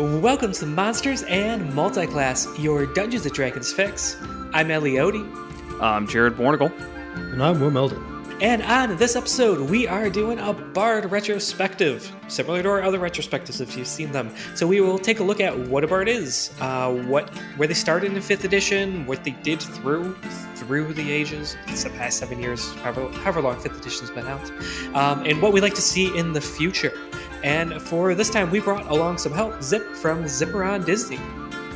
Welcome to Monsters and Multiclass, your Dungeons and Dragons fix. I'm Elioti, I'm Jared Bornigal. And I'm Will Meldon. and on this episode, we are doing a Bard retrospective, similar to our other retrospectives if you've seen them. So we will take a look at what a Bard is, uh, what where they started in Fifth Edition, what they did through through the ages, it's the past seven years, however, however long Fifth Edition's been out, um, and what we'd like to see in the future. And for this time, we brought along some help, Zip from Zipper on Disney.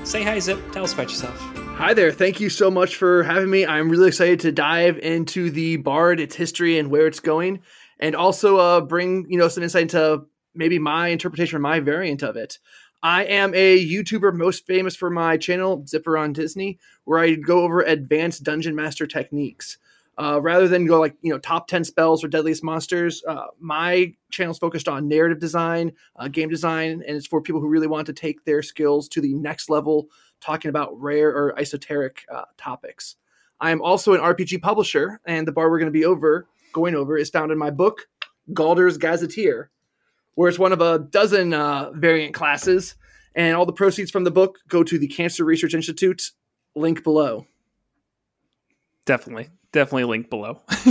Say hi, Zip. Tell us about yourself. Hi there. Thank you so much for having me. I'm really excited to dive into the Bard, its history, and where it's going, and also uh, bring you know some insight into maybe my interpretation or my variant of it. I am a YouTuber most famous for my channel Zipper on Disney, where I go over advanced dungeon master techniques. Uh, rather than go like you know top 10 spells or deadliest monsters uh, my channel's focused on narrative design uh, game design and it's for people who really want to take their skills to the next level talking about rare or esoteric uh, topics. I am also an rpg publisher and the bar we're going to be over going over is found in my book galder's gazetteer where it's one of a dozen uh, variant classes and all the proceeds from the book go to the cancer research institute link below. Definitely, definitely link below.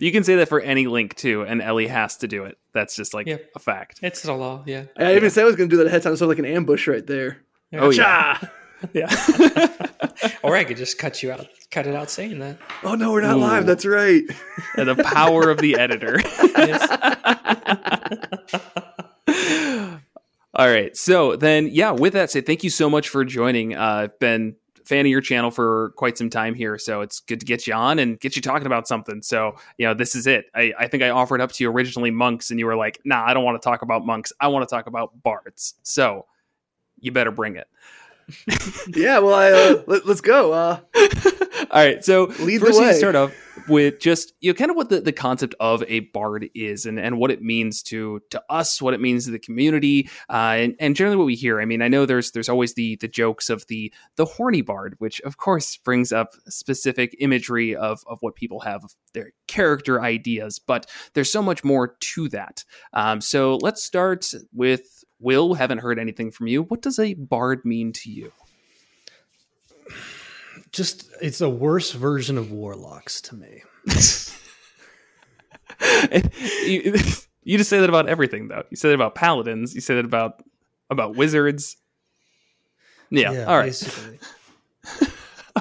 you can say that for any link too, and Ellie has to do it. That's just like Yeah. a fact. It's the law, yeah. i didn't even say i was going to do that ahead of time so like an ambush right there Oh yeah, Cha! yeah. Or I could just cut you out, cut it out saying that. oh no we're not Ooh. live that's right and the power of the editor. All right. So then, yeah, with that said, thank you so much for joining. Uh, I've been a fan of your channel for quite some time here. So it's good to get you on and get you talking about something. So, you know, this is it. I, I think I offered up to you originally monks, and you were like, nah, I don't want to talk about monks. I want to talk about bards. So you better bring it. yeah well I, uh, let, let's go uh, All right, so Lead the first we way. start off with just you know kind of what the, the concept of a bard is and, and what it means to to us, what it means to the community, uh, and, and generally what we hear. I mean, I know there's there's always the the jokes of the the horny bard, which of course brings up specific imagery of of what people have of their character ideas, but there's so much more to that. Um, so let's start with Will. Haven't heard anything from you. What does a bard mean to you? Just it's a worse version of warlocks to me. you, you just say that about everything, though. You say that about paladins. You say that about about wizards. Yeah. all right. Basically.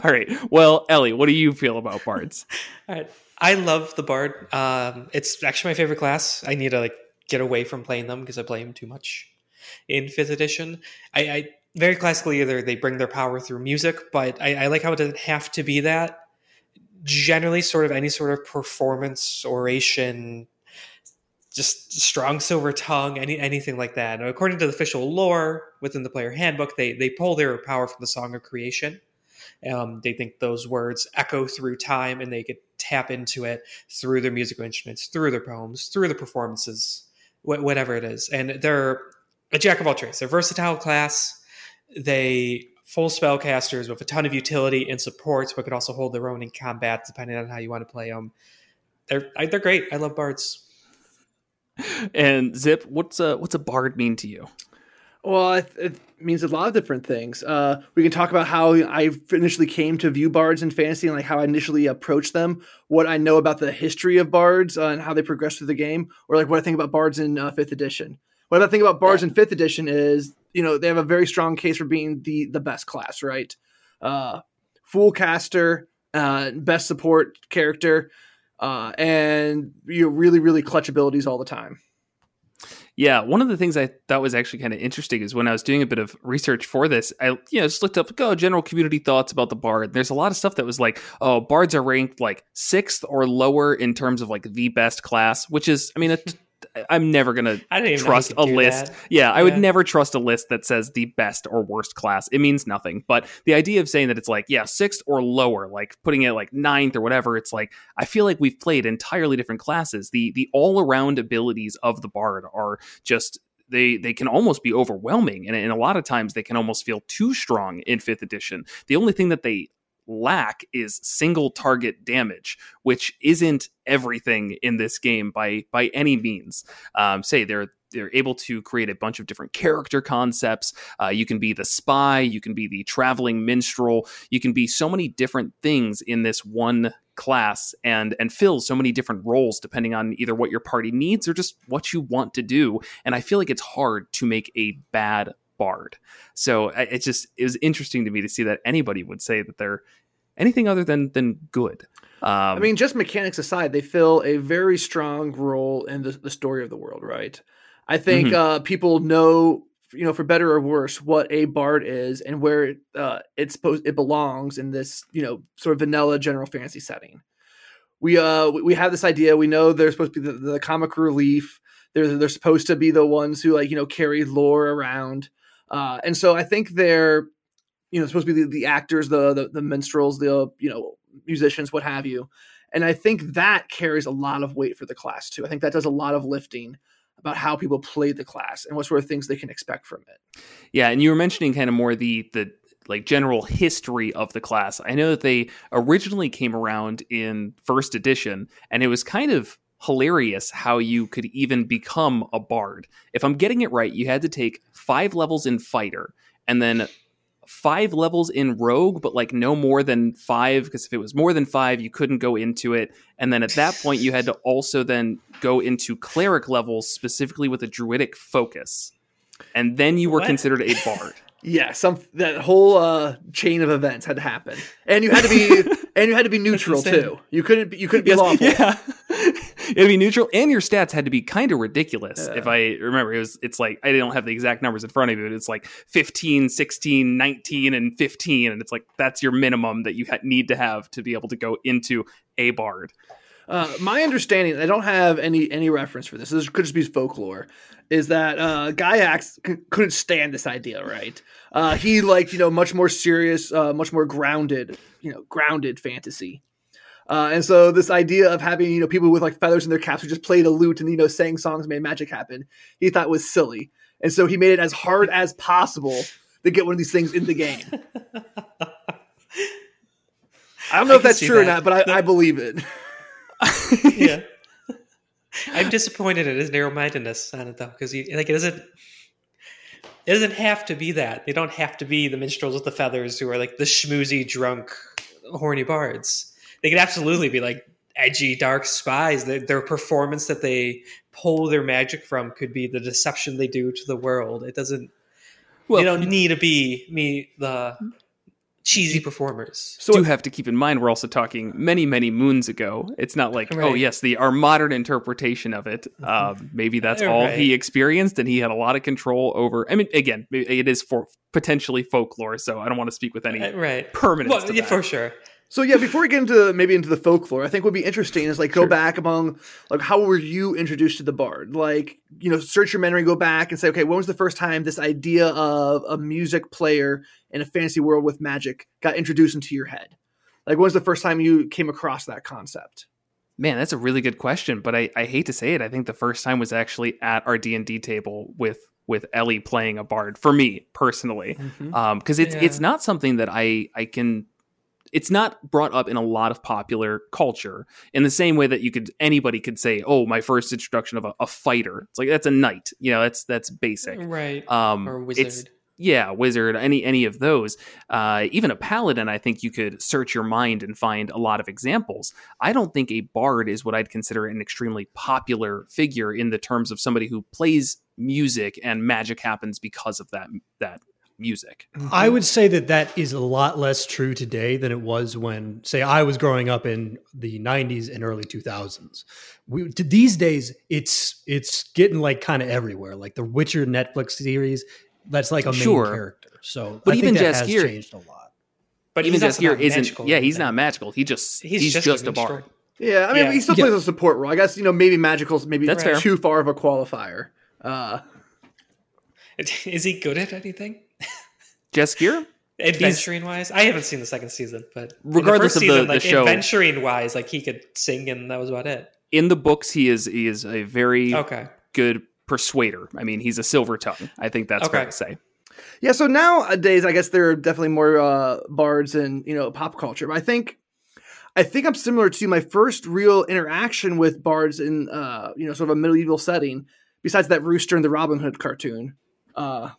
All right. Well, Ellie, what do you feel about bards? All right. I love the bard. Um, it's actually my favorite class. I need to like get away from playing them because I play them too much in fifth edition. I, I very classically either they bring their power through music, but I, I like how it doesn't have to be that. Generally, sort of any sort of performance, oration, just strong silver tongue, any anything like that. And according to the official lore within the player handbook, they they pull their power from the Song of Creation. Um, they think those words echo through time, and they could tap into it through their musical instruments, through their poems, through the performances, wh- whatever it is. And they're a jack of all trades. They're versatile class. They full spellcasters with a ton of utility and supports, but could also hold their own in combat depending on how you want to play them. They're they're great. I love bards. And Zip, what's a what's a bard mean to you? Well, it, it means a lot of different things. Uh, we can talk about how I initially came to view bards in fantasy and like how I initially approached them, what I know about the history of bards uh, and how they progress through the game, or like what I think about bards in uh, fifth edition. What I think about bards in fifth edition is, you know, they have a very strong case for being the the best class, right? Uh, full caster, uh, best support character, uh, and you know, really really clutch abilities all the time. Yeah, one of the things I thought was actually kind of interesting is when I was doing a bit of research for this, I you know just looked up like, oh general community thoughts about the bard. There's a lot of stuff that was like, oh bards are ranked like sixth or lower in terms of like the best class, which is I mean it, I'm never gonna trust a you could do list. that. Yeah, I would never trust a list that says the best or worst class. It means nothing. But the idea of saying that it's like, yeah, sixth or lower, like putting it like ninth or whatever, it's like I feel like we've played entirely different classes. The the all around abilities of the bard are just they they can almost be overwhelming and, and a lot of times they can almost feel too strong in fifth edition the only thing that they lack is single target damage, which isn't everything in this game by by any means. Um, say they're they're able to create a bunch of different character concepts. Uh, you can be the spy, you can be the traveling minstrel, you can be so many different things in this one class and and fill so many different roles depending on either what your party needs or just what you want to do and i feel like it's hard to make a bad bard so it just it was interesting to me to see that anybody would say that they're anything other than than good um, I mean, just mechanics aside, they fill a very strong role in the, the story of the world, right? I think Mhm. uh, people know, you know, for better or worse, what a bard is and where uh, it's supposed it belongs in this, you know, sort of vanilla general fantasy setting. We uh we- we have this idea. We know they're supposed to be the, the comic relief. They're they're supposed to be the ones who like you know carry lore around. Uh, and so I think they're you know supposed to be the, the actors, the, the the minstrels, the you know musicians, what have you. And I think that carries a lot of weight for the class too. I think that does a lot of lifting about how people play the class and what sort of things they can expect from it. Yeah, and you were mentioning kind of more the the like general history of the class. I know that they originally came around in first edition, and it was kind of hilarious how you could even become a bard. If I'm getting it right, you had to take five levels in fighter, and then five levels in rogue, but like no more than five, because if it was more than five, you couldn't go into it. And then at that point, you had to also then go into cleric levels, specifically with a druidic focus. And then you were What? considered a bard. Yeah, some that whole uh, chain of events had to happen, and you had to be and you had to be neutral too. You couldn't be, you couldn't be Yes, lawful. Yeah. It'd be neutral and your stats had to be kind of ridiculous. Yeah. If I remember, it was it's like I don't have the exact numbers in front of me, but it's like 15, 16, 19 and 15 and it's like that's your minimum that you ha- need to have to be able to go into a bard. Uh, my understanding, I don't have any any reference for this. This could just be folklore. Is that uh, Gygax c- couldn't stand this idea, right? Uh, he liked you know much more serious, uh, much more grounded, you know, grounded fantasy. Uh, and so this idea of having you know people with like feathers in their caps who just played a lute and you know sang songs made magic happen, he thought was silly, and so he made it as hard as possible to get one of these things in the game. I don't know I if that's true or not, but I, I believe it. yeah. I'm disappointed at his narrow-mindedness on it though, because like it doesn't. It doesn't have to be that. They don't have to be the minstrels with the feathers who are like the schmoozy, drunk, horny bards. They could absolutely be like edgy, dark spies. Their, their performance that they pull their magic from could be the deception they do to the world. It doesn't. Well, you don't need to be me the cheesy performers. So do have to keep in mind we're also talking many many moons ago it's not like oh yes the our modern interpretation of it um, maybe that's all Right. he experienced and he had a lot of control over i mean again it is for potentially folklore so i don't want to speak with any Uh, Right. permanence Well, yeah, for sure. So yeah, before we get into maybe into the folklore, I think what would be interesting is like go Sure. back among like how were you introduced to the bard? Like you know, search your memory, go back and say, okay, when was the first time this idea of a music player in a fantasy world with magic got introduced into your head? Like when was the first time you came across that concept? man that's a really good question but I, I hate to say it i think the first time was actually at our d&d table with with ellie playing a bard for me personally um because it's Yeah. it's not something that i i can it's not brought up in a lot of popular culture in the same way that you could anybody could say oh my first introduction of a, a fighter it's like that's a knight you know that's that's basic Right. um or wizard. yeah wizard any any of those uh, even a paladin i think you could search your mind and find a lot of examples i don't think a bard is what i'd consider an extremely popular figure in the terms of somebody who plays music and magic happens because of that that music I would say that that is a lot less true today than it was when, say, I was growing up in the '90s and early 2000s. We, to these days, it's it's getting like kind of everywhere. Like the Witcher Netflix series, that's like a main Sure. character. So, But I even think that has Jaskier- changed a lot. But even he's just also here not isn't yeah he's not magical he just he's, He's just, just a a bard Yeah, I mean, Yeah. he still Yeah. plays a support role. I guess you know maybe magical's maybe That's fair. too far of a qualifier. Uh, Is he good at anything? Jaskier? Adventuring wise, I haven't seen the second season, but Regardless first of the- season, the like, show- adventuring wise, like he could sing and that was about it. in the books he is he is a very Okay, good persuader i mean he's a silver tongue i think that's fair Okay. to say Yeah, so nowadays, I guess there are definitely more uh, bards in you know pop culture. But I think, I think I'm similar to my first real interaction with bards in uh, you know sort of a medieval setting. Besides that Rooster and the Robin Hood cartoon, uh,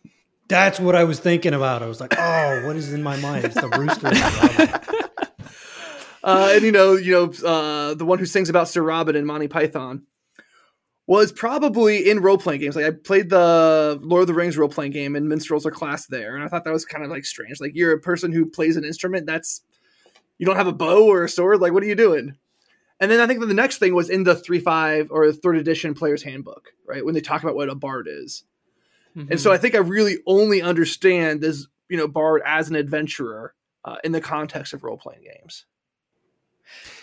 That's what I was thinking about. I was like, oh, what is in my mind? It's the rooster. uh, and you know, you know, uh, the one who sings about Sir Robin and Monty Python was probably in role playing games. Like I played the Lord of the Rings role playing game, and minstrels are classed there, and I thought that was kind of like strange. Like you're a person who plays an instrument. That's you don't have a bow or a sword. Like what are you doing? And then I think that the next thing was in the three five or third edition player's handbook, right? When they talk about what a bard is. And so I think I really only understand this, you know, bard as an adventurer uh, in the context of role playing games.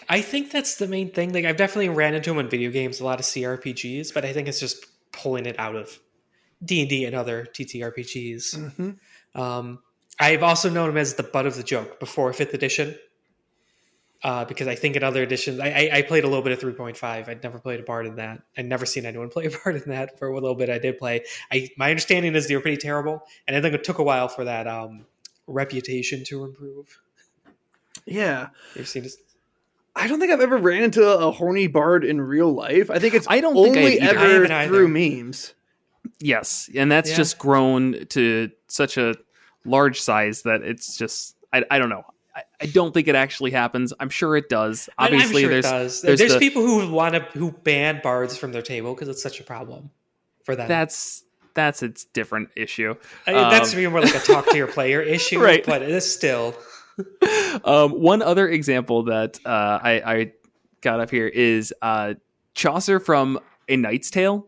I think that's the main thing. Like I've definitely ran into them in video games, a lot of CRPGs, but I think it's just pulling it out of D and D and other TTRPGs. Mm-hmm. Um, I've also known him as the butt of the joke before fifth edition, uh, because I think in other editions, I, I, I played a little bit of three point five. I'd never played a bard in that. I'd never seen anyone play a bard in that. For a little bit, I did play. I my understanding is they were pretty terrible, and I think it took a while for that um, reputation to improve. Yeah, You've seen this. I don't think I've ever ran into a, a horny bard in real life. I think it's I don't think only I've either. I ever haven't through either. memes. Yes, and that's Yeah. just grown to such a large size that it's just I, I don't know. I, I don't think it actually happens. I'm sure it does. Obviously, sure there's it does. there's There's, the- people who want to who ban bards from their table because it's such a problem for them. that's that's its different issue. I mean, that's um, maybe more like a talk to your player issue, Right. But it is still um, one other example that uh, I, I got up here is uh, Chaucer from A Knight's Tale.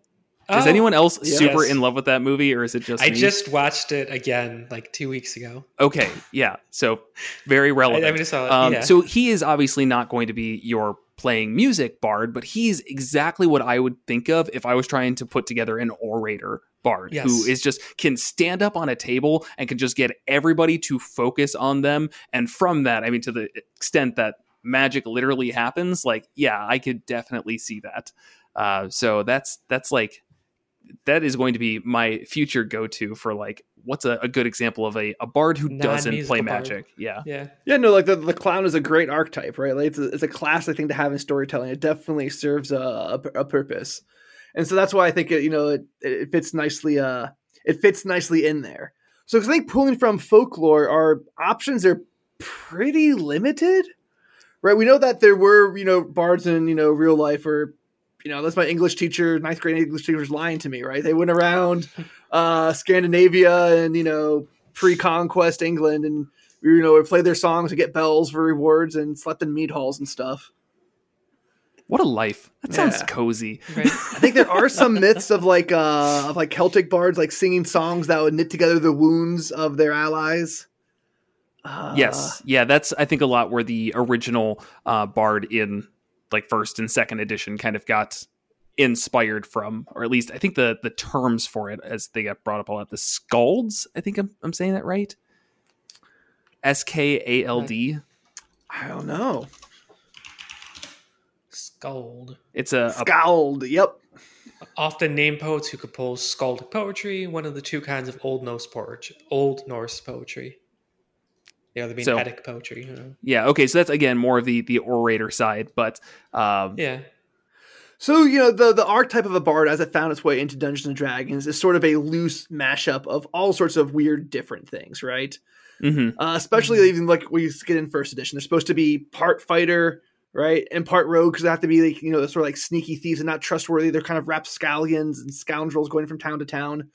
Is Oh, anyone else yes. super in love with that movie, or is it just I me? just watched it again like two weeks ago. okay? Yeah, so very relevant. I mean, I it. Um, yeah. So he is obviously not going to be your playing music bard, but he's exactly what I would think of if I was trying to put together an orator bard Yes. who is just can stand up on a table and can just get everybody to focus on them. And from that, I mean, to the extent that magic literally happens, like, yeah, I could definitely see that. Uh, so that's that's like that is going to be my future go to for like what's a, a good example of a, a bard who doesn't play bard. magic. Yeah. yeah, Yeah, no, like the, the clown is a great archetype, right? Like it's a, it's a classic thing to have in storytelling. It definitely serves a, a, a purpose, and so that's why I think it, you know it, it fits nicely. Uh, it fits nicely in there. So 'cause I think pulling from folklore, our options are pretty limited, right? We know that there were you know bards in you know real life, or you know that's my English teacher, ninth grade English teacher was lying to me, right? They went around uh, Scandinavia and you know pre-conquest England and you know, would play their songs and get bells for rewards and slept in mead halls and stuff. What a life. That sounds cozy. right. I think there are some myths of like uh of like Celtic bards like singing songs that would knit together the wounds of their allies. Uh, yes. Yeah, that's I think a lot where the original uh bard in like first and second edition kind of got inspired from, or at least I think the the terms for it as they got brought up a lot. The Skalds, I think I'm I'm saying that right. S K A L D. I don't know. Skald. It's a, a Skald. Yep. Often named poets who compose skaldic poetry, one of the two kinds of Old Norse poetry. Old Norse poetry. The other being So- Eddic poetry. You know? yeah. Okay, so that's again more of the the orator side, but um, Yeah. So you know the the archetype of a bard as it found its way into Dungeons and Dragons is sort of a loose mashup of all sorts of weird different things, right? mhm. uh, especially even like we get in first edition. They're supposed to be part fighter, right, and part rogue because they have to be like you know sort of like sneaky thieves and not trustworthy. They're kind of rapscallions and scoundrels going from town to town.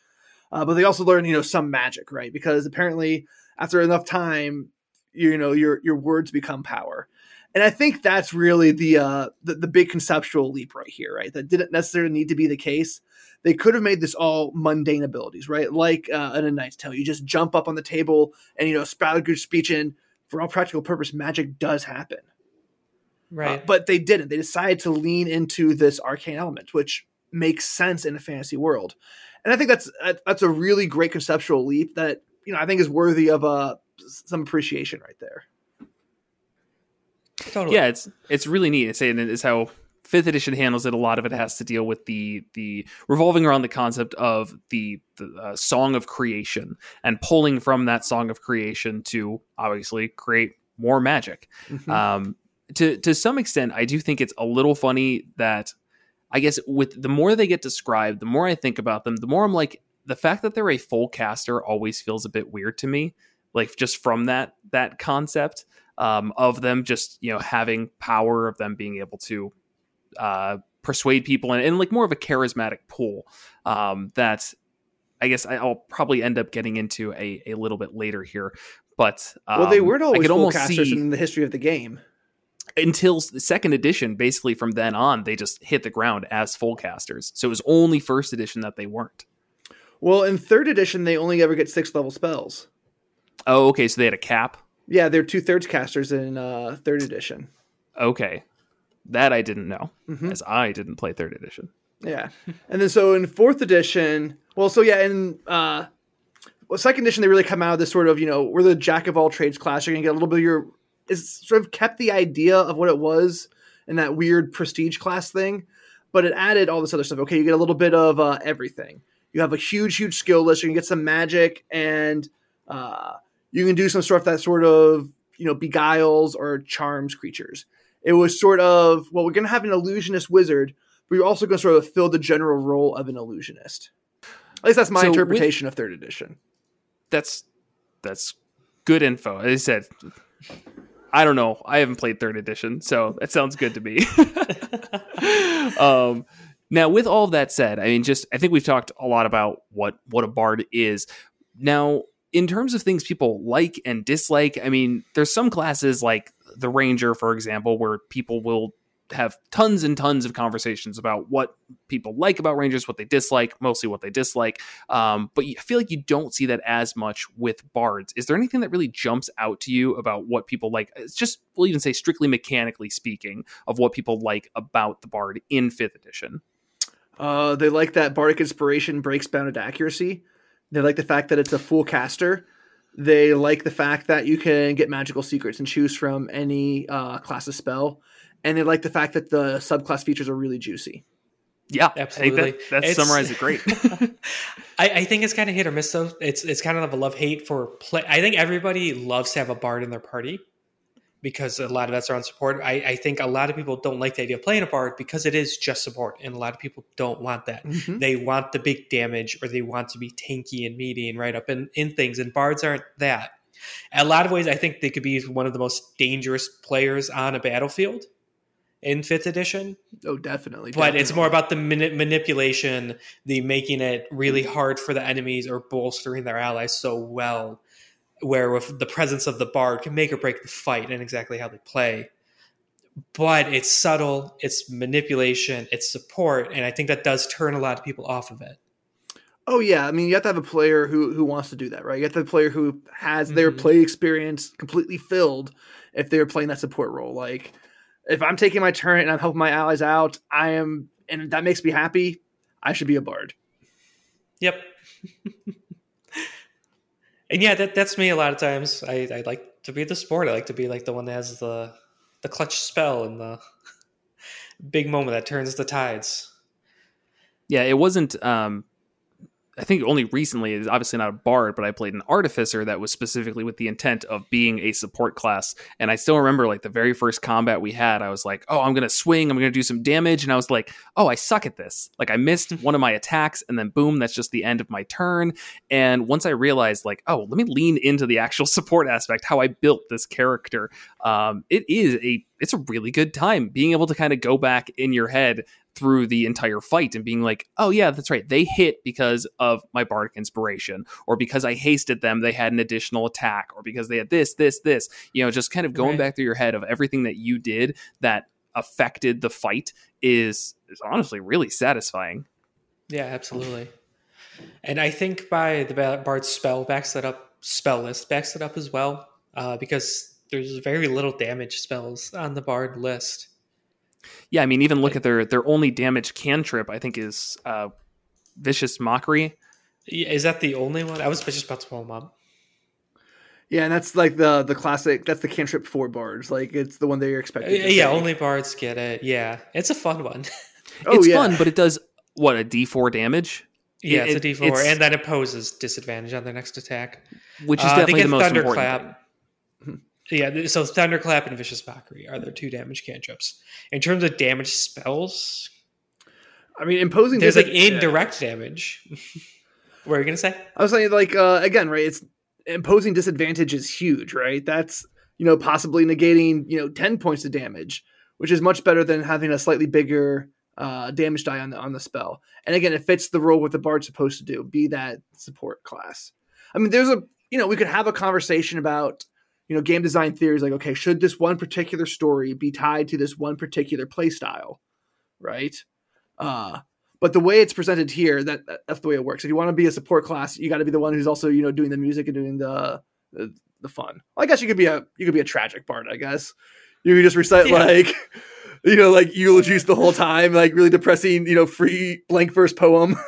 Uh, but they also learn you know some magic, right? Because apparently after enough time, you know your your words become power. And I think that's really the, uh, the the big conceptual leap right here, right? That didn't necessarily need to be the case. They could have made this all mundane abilities, right? Like uh, in a Knight's Tale, you just jump up on the table and you know spout a good speech, and for all practical purpose, magic does happen. Uh, Right. but they didn't. They decided to lean into this arcane element, which makes sense in a fantasy world. And I think that's that's a really great conceptual leap that you know I think is worthy of uh, some appreciation right there. totally. yeah, it's it's really neat. It's it's how fifth edition handles it a lot of it has to deal with the the revolving around the concept of the, the uh, song of creation and pulling from that song of creation to obviously create more magic Mhm. um, to to some extent, I do think it's a little funny that I guess with the more they get described, the more I think about them, the more I'm like the fact that they're a full caster always feels a bit weird to me. Like just from that that concept um, of them just you know having power of them being able to uh, persuade people and, and like more of a charismatic pool um, that I guess I'll probably end up getting into a, a little bit later here. But um, well, they weren't I always full almost casters see- in the history of the game. until the second edition, basically from then on, they just hit the ground as full casters. So it was only first edition that they weren't. Well, in third edition, they only ever get six level spells. Oh, okay. So they had a cap. Yeah, they're two thirds casters in uh, third edition. Okay, that I didn't know, Mhm. as I didn't play third edition. Yeah, and then so in fourth edition, well, so yeah, in uh, well, second edition, they really come out of this sort of you know we're the jack of all trades class. You're gonna get a little bit of your is sort of kept the idea of what it was in that weird prestige class thing, but it added all this other stuff. Okay, you get a little bit of uh, everything. You have a huge, huge skill list. You can get some magic, and uh, you can do some stuff that sort of you know beguiles or charms creatures. It was sort of well, we're gonna have an illusionist wizard, but you're also going to sort of fill the general role of an illusionist. At least that's my So with- interpretation of third edition. That's that's good info. As I said, I don't know. I haven't played third edition, so that sounds good to me. um, now, with all that said, I mean, just I think we've talked a lot about what what a bard is. Now, in terms of things people like and dislike, I mean, there's some classes like the ranger, for example, where people will have tons and tons of conversations about what people like about rangers, what they dislike, mostly what they dislike. Um, but I feel like you don't see that as much with bards. Is there anything that really jumps out to you about what people like? It's just we'll even say strictly mechanically speaking of what people like about the bard in fifth edition. Uh, they like that bardic inspiration breaks bounded accuracy. They like the fact that it's a full caster. They like the fact that you can get magical secrets and choose from any uh, class of spell. And they like the fact that the subclass features are really juicy. Yeah, Absolutely. I that, that summarizes it great. I, I think it's kind of hit or miss though. It's it's kind of a love hate for play. I think everybody loves to have a bard in their party because a lot of that's around support. I, I think a lot of people don't like the idea of playing a bard because it is just support, and a lot of people don't want that. Mhm. They want the big damage or they want to be tanky and meaty and right up in, in things, and bards aren't that. In a lot of ways, I think they could be one of the most dangerous players on a battlefield in fifth edition Oh, definitely. but it's more about the mani- manipulation, the making it really hard for the enemies or bolstering their allies so well, where with the presence of the bard can make or break the fight and exactly how they play. But it's subtle, it's manipulation, it's support, and I think that does turn a lot of people off of it. Oh yeah, I mean you have to have a player who who wants to do that, right? You have to have a player who has their Mhm. play experience completely filled if they're playing that support role. Like if I'm taking my turn and I'm helping my allies out, I am and that makes me happy, I should be a bard. Yep. and yeah, that that's me a lot of times. I, I like to be the sport. I like to be like the one that has the the clutch spell and the big moment that turns the tides. Yeah, it wasn't. Um, I think only recently is obviously not a bard, but I played an artificer that was specifically with the intent of being a support class. And I still remember like the very first combat we had, I was like, "Oh, I'm gonna swing, I'm gonna do some damage," and I was like, "Oh, I suck at this." Like I missed one of my attacks, and then boom, that's just the end of my turn. And once I realized, like, oh, let me lean into the actual support aspect, how I built this character, um, it is a it's a really good time being able to kind of go back in your head through the entire fight and being like, oh yeah, that's right, they hit because of my bardic inspiration, or because I hasted them, they had an additional attack, or because they had this, this, this. You know, just kind of going Right. back through your head of everything that you did that affected the fight is is honestly really satisfying. Yeah, absolutely. And I think by the Ba- Bard's spell backs that up, spell list backs it up as well, uh, because there's very little damage spells on the Bard list. Yeah, I mean, even look at their their only damage cantrip. I think is uh, vicious mockery. Yeah, Is that the only one? I was just about to pull them up. Yeah, and that's like the the classic. That's the cantrip for bards. Like it's the one that you're expecting. to yeah, say. only bards get it. Yeah, it's a fun one. Oh, it's yeah. fun, but it does what a D four damage, yeah, It- it's a D4, it's- and then it poses disadvantage on their next attack. which is Uh, they definitely get the most Thunderclap. important. Thing. Yeah, so Thunderclap and Vicious Mockery are their two damage cantrips. In terms of damage spells, I mean, imposing. there's like indirect damage. what are you gonna say? I was saying, like, uh, again, right? It's imposing disadvantage is huge, right? That's you know possibly negating you know ten points of damage, which is much better than having a slightly bigger uh, damage die on the on the spell. And again, it fits the role what the bard's supposed to do, be that support class. I mean, there's a you know we could have a conversation about you know game design theories, like okay, should this one particular story be tied to this one particular play style, right? Uh, but the way it's presented here, that, that- that's the way it works. If you want to be a support class, you got to be the one who's also you know doing the music and doing the the, the fun. Well, I guess you could be a you could be a tragic part I guess you could just recite Yeah. like you know like eulogies the whole time, like really depressing you know free blank verse poem.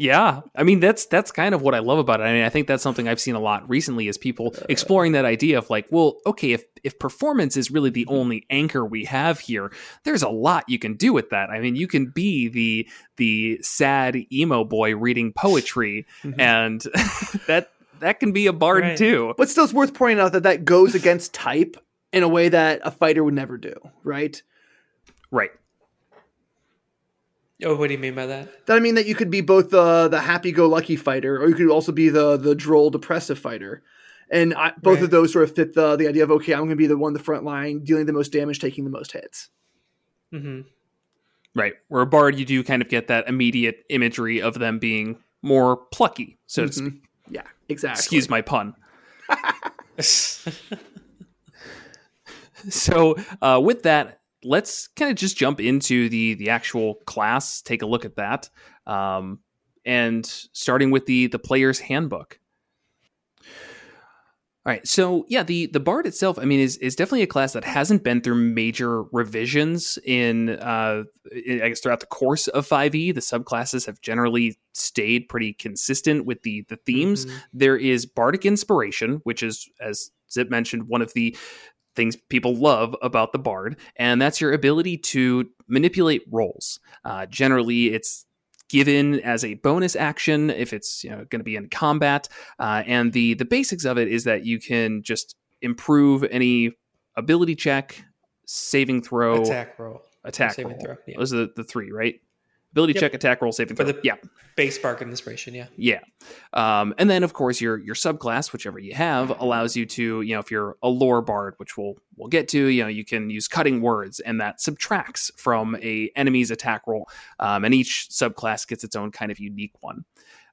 Yeah, I mean that's that's kind of what I love about it. I mean, I think that's something I've seen a lot recently is people uh, exploring that idea of like, well, okay, if if performance is really the mm-hmm. only anchor we have here, there's a lot you can do with that. I mean, you can be the the sad emo boy reading poetry, mm-hmm. and that that can be a bard Right. too. But still, it's worth pointing out that that goes against type in a way that a fighter would never do. Right? Right. Oh, what do you mean by that? That I mean that you could be both the the happy-go-lucky fighter, or you could also be the the droll, depressive fighter. And I, both Right. of those sort of fit the the idea of okay, I'm going to be the one on the front line, dealing the most damage, taking the most hits. hmm Right. Where a bard, you do kind of get that immediate imagery of them being more plucky, so to speak. Mhm. Yeah, exactly. Excuse my pun. So uh, with that, let's kind of just jump into the the actual class. Take a look at that, um, and starting with the the player's handbook. All right, so yeah, the the bard itself, I mean, is is definitely a class that hasn't been through major revisions in, uh, I guess, throughout the course of Five E. The subclasses have generally stayed pretty consistent with the the themes Mhm. there is bardic inspiration which is as zip mentioned one of the things people love about the bard and that's your ability to manipulate rolls uh, generally it's given as a bonus action if it's you know going to be in combat uh, and the the basics of it is that you can just improve any ability check saving throw Attack roll. attack saving roll. throw, yeah. those are the, the three right ability Yep. check attack roll saving For throw the- yeah Base bardic inspiration, yeah. yeah. Um, and then of course your your subclass, whichever you have, allows you to, you know, if you're a lore bard, which we'll we'll get to, you know, you can use cutting words and that subtracts from a enemy's attack roll. Um, and each subclass gets its own kind of unique one.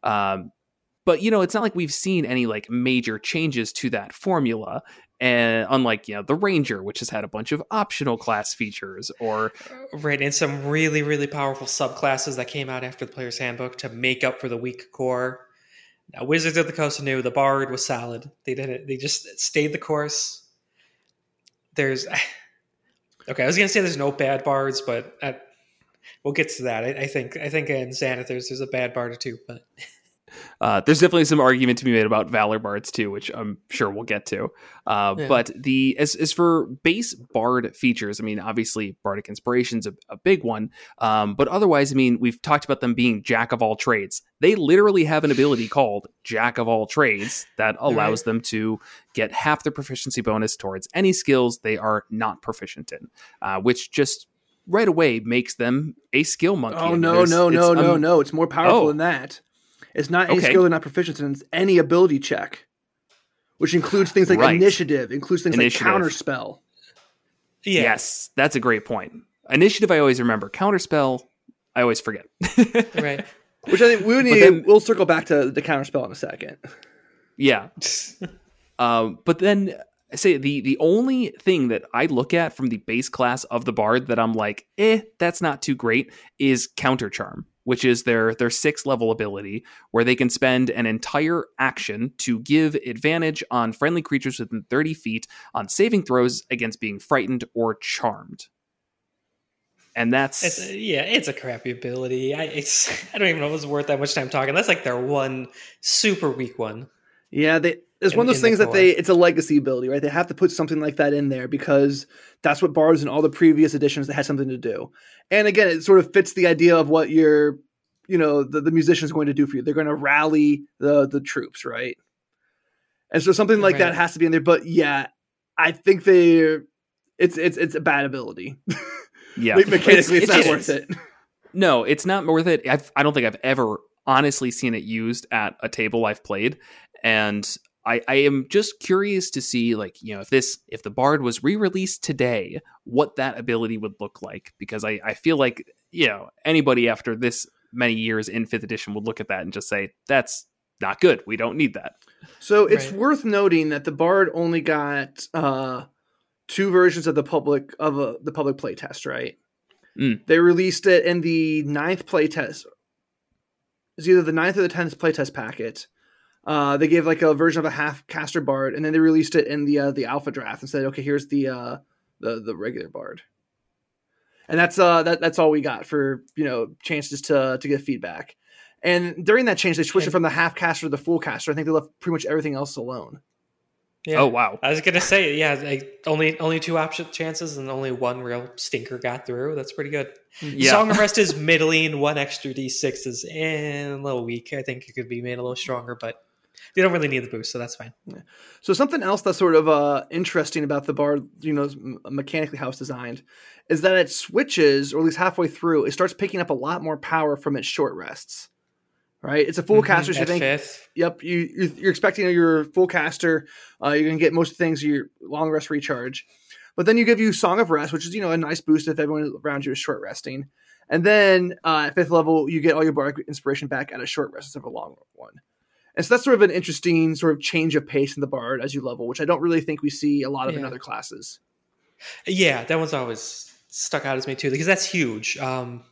Um, but you know, it's not like we've seen any like major changes to that formula. And unlike, you know, the Ranger, which has had a bunch of optional class features, or Right, and some really, really powerful subclasses that came out after the player's handbook to make up for the weak core. Now, Wizards of the Coast knew the Bard was solid. They did it. They just stayed the course. There's, okay, I was gonna say there's no bad bards, but I, we'll get to that. I, I think I think in Xanathar's there's there's a bad bard or two, but Uh, there's definitely some argument to be made about Valor Bards too, which I'm sure we'll get to. Uh, Yeah. But the as as for base Bard features, I mean, obviously Bardic Inspiration's a, a big one. Um, but otherwise, I mean, we've talked about them being Jack of all trades. They literally have an ability called Jack of all trades that allows them to get half their proficiency bonus towards any skills they are not proficient in, uh, which just right away makes them a skill monkey. Oh no, there's- no, no, no, un- no! It's more powerful Oh. than that. It's not any Okay. skill they're not proficient in. It's any ability check, which includes things like Right. initiative, includes things Initiative. like counterspell. yeah, Yes, that's a great point. Initiative, I always remember. Counterspell, I always forget. right. Which I think we need. Then, we'll circle back to the counterspell in a second. yeah, um, but then I say the the only thing that I look at from the base class of the bard that I'm like, eh, that's not too great, is counter charm, which is their their sixth level ability where they can spend an entire action to give advantage on friendly creatures within 30 feet on saving throws against being frightened or charmed. And that's It's yeah, it's a crappy ability. I it's I don't even know if it's worth that much time talking. That's like their one super weak one. Yeah, they it's in- one of those in the things that they it's a legacy ability, right? They have to put something like that in there because that's what bards in all the previous editions that had something to do. And again, it sort of fits the idea of what your you know the, the musician is going to do for you. They're going to rally the the troops, right? And so something like that has to be in there. But yeah, I think they it's it's it's a bad ability. Yeah, Like, mechanically, it's, It's- not it's- worth it. No, it's not worth it. I've, I don't think I've ever honestly seen it used at a table I've played, and I, I am just curious to see, like, you know, if this, if the Bard was re-released today, what that ability would look like. Because I, I feel like, you know, anybody after this many years in Fifth Edition would look at that and just say, "That's not good. We don't need that." So it's Right. worth noting that the Bard only got uh, two versions of the public of a, the public playtest, right? Mm. They released it in the ninth playtest. It's either the ninth or the tenth playtest packet. Uh, they gave like a version of a half caster Bard, and then they released it in the uh, the alpha draft and said, "Okay, here's the uh, the the regular Bard." And that's uh that, that's all we got for you know chances to to get feedback. And during that change, they switched it from the half caster to the full caster. I think they left pretty much everything else alone. Yeah. Oh wow, I was gonna say, yeah, like only only two option chances and only one real stinker got through. That's pretty good. yeah. Song of Rest is middling. One extra d6 is eh, a little weak. I think it could be made a little stronger, but they don't really need the boost, so that's fine. So something else that's sort of uh, interesting about the bar, you know, mechanically how it's designed, is that it switches, or at least halfway through, it starts picking up a lot more power from its short rests. Right, it's a full Mhm, caster. So you think, fifth. yep, you you're, you're expecting your full caster. Uh, you're gonna get most things your long rest recharge, but then you give you Song of Rest, which is you know a nice boost if everyone around you is short resting. And then uh, at fifth level, you get all your bardic inspiration back at a short rest instead of a long one. And so that's sort of an interesting sort of change of pace in the bard as you level, which I don't really think we see a lot of in other classes. Yeah, that one's always stuck out as me too because that's huge. Um,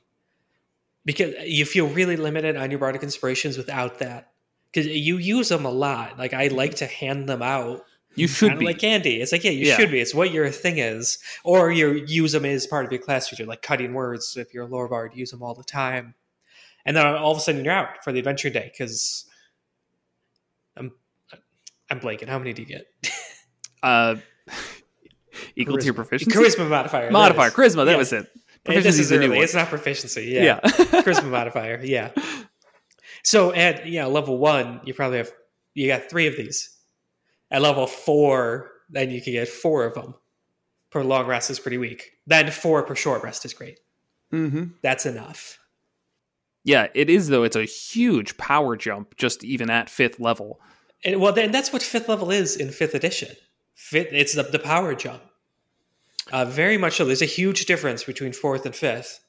because you feel really limited on your bardic inspirations without that. Because you use them a lot. Like I like to hand them out, you should kind of be. like candy. It's like yeah, you Yeah. should be. It's what your thing is, or you use them as part of your class feature, like cutting words. If you're a lore bard, use them all the time, and then all of a sudden you're out for the adventure day because I'm I'm blanking. How many do you get? uh, equal to your proficiency. Charisma modifier. modifier, is. charisma. That Yeah. was it. Proficiency is the new early. one. It's not proficiency. Yeah. charisma modifier. Yeah. So at yeah level one, you probably have you got three of these. At level four, then you can get four of them. Per long rest is pretty weak. Then four per short rest is great. Mm-hmm. That's enough. yeah, it is though. It's a huge power jump just even at fifth level. And well, then that's what fifth level is in fifth edition. Fifth, it's the, the power jump. Uh, very much so. There's a huge difference between fourth and fifth.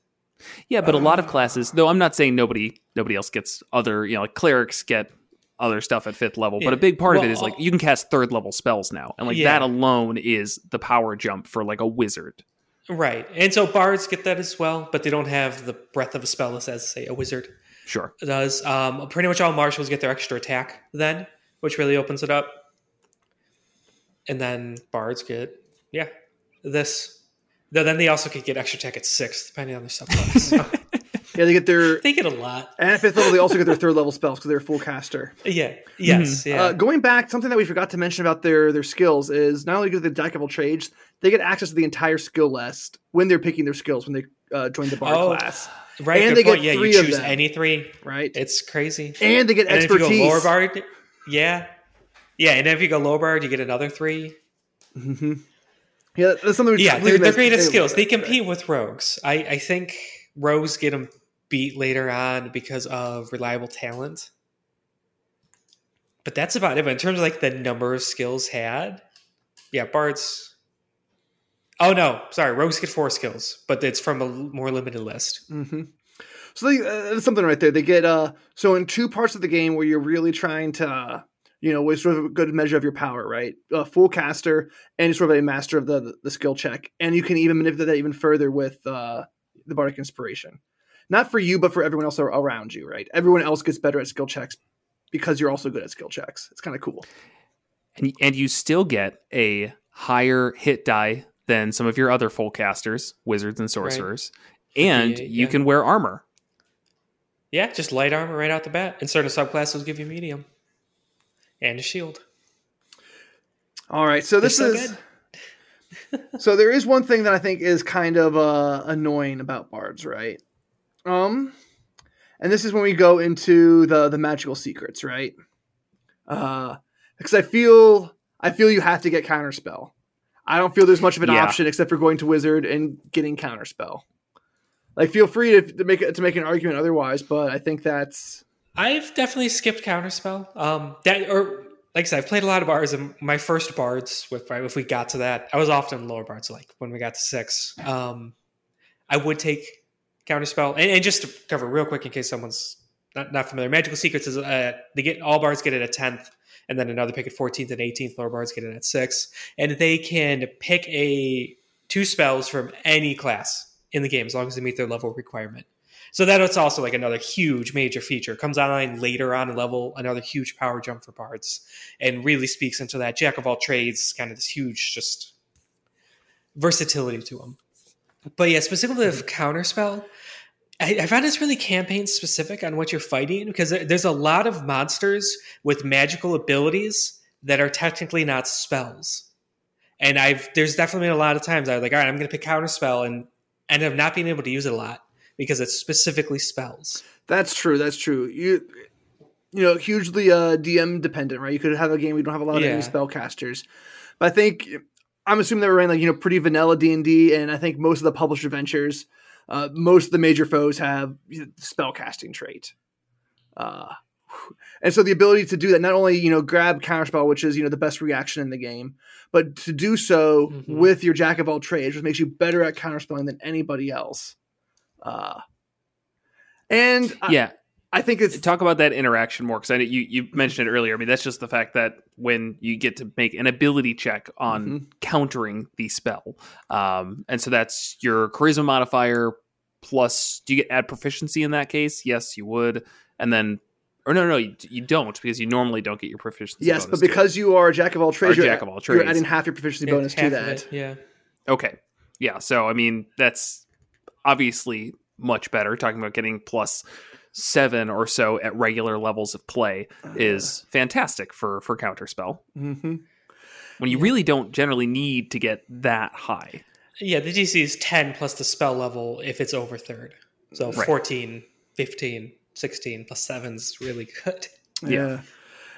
Yeah, but a lot of classes, though I'm not saying nobody nobody else gets other, you know, like clerics get other stuff at fifth level, but a big part of it is like you can cast third level spells now. And like Yeah. that alone is the power jump for like a wizard. Right. And so bards get that as well, but they don't have the breadth of a spell as, say, a wizard. Sure. does. Um, pretty much all martials get their extra attack then, which really opens it up. And then bards get yeah this. Though Then they also could get extra attack at six, depending on their subclass. Yeah, they get their they get a lot. and at fifth level they also get their third level spells because they're a full caster. Yeah. Yes. Yeah. Uh, going back, something that we forgot to mention about their their skills is not only do they get the jack of all trades, they get access to the entire skill list when they're picking their skills when they uh, join the bard Oh, class, right. and good they get point. Yeah. You three of choose them. any three. right? It's crazy. And they get And if you expertise. go lore bard, yeah, yeah. And if you go lore bard, you get another three. hmm Yeah, that's something. We yeah, they're, they're great at skills. They compete with rogues. I, I think rogues get them beat later on because of reliable talent. But that's about it. But in terms of like the number of skills had, yeah, bards. Oh no, sorry, rogues get four skills, but it's from a more limited list. hmm So they, uh, that's something right there. They get uh so in two parts of the game where you're really trying to uh, you know with sort of a good measure of your power, right? A full caster and sort of a master of the the skill check, and you can even manipulate that even further with uh the bardic inspiration. Not for you, but for everyone else around you, right? Everyone else gets better at skill checks because you're also good at skill checks. It's kind of cool. And and you still get a higher hit die than some of your other full casters, wizards and sorcerers. And D8, you can wear armor. Yeah, just light armor right out the bat. And certain subclasses will give you medium and a shield. All right, so this so is so there is one thing that I think is kind of uh, annoying about bards, right? Um, and this is when we go into the the magical secrets, right? Uh, because I feel I feel you have to get counterspell. I don't feel there's much of an Yeah. option except for going to wizard and getting counterspell. Like, feel free to, to make to make an argument otherwise, but I think that's I've definitely skipped counterspell. Um, that or like I said, I've played a lot of bards, and my first bards, if, if we got to that, I was often lore bards. Like when we got to six, um, I would take counterspell. And, and just to cover real quick, in case someone's not, not familiar, magical secrets is uh, they get all bards get it at tenth, and then another pick at fourteenth and eighteenth. Lore bards get it at six, and they can pick a two spells from any class in the game as long as they meet their level requirement. So that's also like another huge major feature. Comes online later on in level, another huge power jump for bards, and really speaks into that jack of all trades, kind of this huge just versatility to them. But yeah, specifically of counterspell, I, I found it's really campaign specific on what you're fighting because there's a lot of monsters with magical abilities that are technically not spells. And I've there's definitely been a lot of times I was like, all right, I'm going to pick counterspell and end up not being able to use it a lot because it's specifically spells. That's true. That's true. You, you know, hugely uh, DM dependent, right? You could have a game we don't have a lot of Yeah. spellcasters, but I think I'm assuming they were running like you know pretty vanilla D and D, and I think most of the published adventures, uh, most of the major foes have you know, spellcasting trait. Uh, and so the ability to do that, not only you know grab counterspell, which is you know the best reaction in the game, but to do so Mhm. with your jack of all trades, which makes you better at counterspelling than anybody else. Uh, and Yeah, I think it's talk about that interaction more because I know you you mentioned it earlier. I mean, that's just the fact that when you get to make an ability check on Mhm. countering the spell, um, and so that's your charisma modifier plus. Do you get add proficiency in that case? Yes, you would, and then. Or no, no, you, you don't because you normally don't get your proficiency. yes, bonus but to it. because you are a jack of all trades, Or you're, jack of all trades, you're trades. adding half your proficiency bonus to that. yeah. Okay. Yeah. So, I mean, that's obviously much better. Talking about getting plus seven or so at regular levels of play is fantastic for for counterspell hmm when you really don't generally need to get that high. Yeah, the DC is 10 plus the spell level if it's over third. So Right. 14, 15, 16 plus 7's really good. Yeah. Yeah.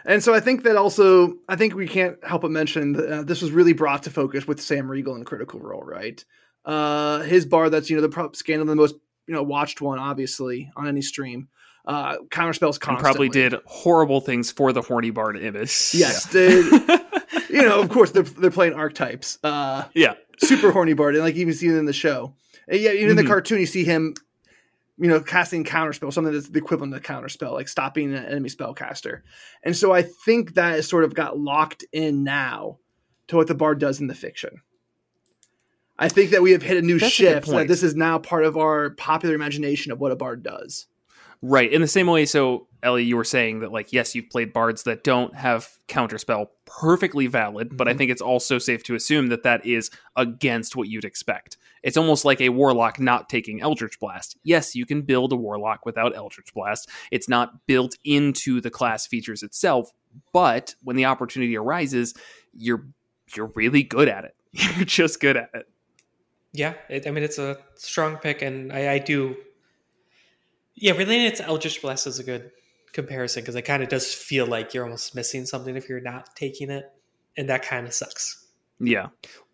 And so I think that also, I think we can't help but mention that uh, this was really brought to focus with Sam Riegel in Critical Role, right? Uh, his bar that's, you know, the pro- Scanlan, the most, you know, watched one, obviously, on any stream. Uh, counterspells And constantly. probably did horrible things for the horny bard image. Yes, did. you know, of course, they're, they're playing archetypes. Uh, yeah. super horny bard, and like even see it in the show. And yeah, even in the Mhm. cartoon, you see him, you know, casting counterspell, something that's the equivalent of counterspell, like stopping an enemy spellcaster. And so I think that has sort of got locked in now to what the bard does in the fiction. I think that we have hit a new That's a shift that this is now part of our popular imagination of what a bard does. Right. In the same way, so Ellie, you were saying that like yes, you've played bards that don't have counterspell, perfectly valid, but I Mhm. think it's also safe to assume that that is against what you'd expect. It's almost like a warlock not taking Eldritch Blast. Yes, you can build a warlock without Eldritch Blast. It's not built into the class features itself, but when the opportunity arises, you're you're really good at it. You're just good at it. Yeah, it, I mean, it's a strong pick, and I, I do. Yeah, relating it to Eldritch Blast is a good comparison because it kind of does feel like you're almost missing something if you're not taking it, and that kind of sucks. Yeah.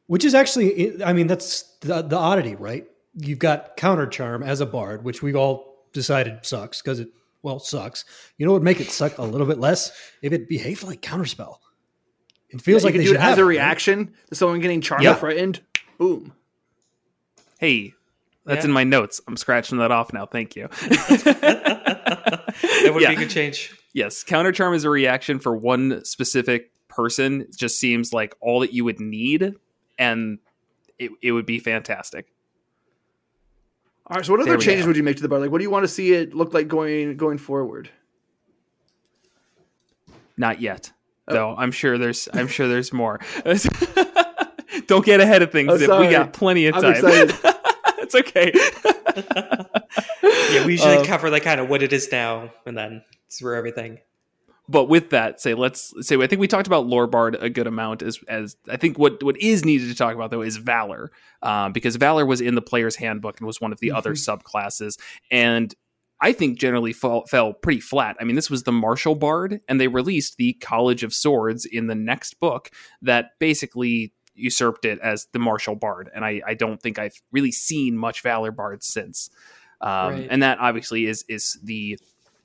Which is actually, I mean, that's the, the oddity, right? You've got counter charm as a bard, which we've all decided sucks because it, well, sucks. You know what would make it suck a little bit less? If it behaved like counterspell. It feels Yeah, like you they can do should it have as a it, right? reaction to someone getting charmed Yeah. or frightened. Boom. Hey, that's Yeah. in my notes. I'm scratching that off now. Thank you. That would Yeah. be a good change. Yes, counter charm is a reaction for one specific person. It just seems like all that you would need, and it, it would be fantastic. All right. So, what other changes go. would you make to the bar? Like, what do you want to see it look like going going forward? Not yet, Oh. though. I'm sure there's. I'm sure there's more. Don't get ahead of things. Oh, we got plenty of time. it's okay. Yeah, we usually Um, cover like kind of what it is now, and then through everything. But with that, say let's say I think we talked about lore bard a good amount as as I think what what is needed to talk about though is valor, um, because valor was in the player's handbook and was one of the mm-hmm. other subclasses, and I think generally fall, fell pretty flat. I mean, this was the martial bard, and they released the College of Swords in the next book that basically usurped it as the martial bard, and I, I don't think I've really seen much valor bard since. Um, right. And that obviously is is the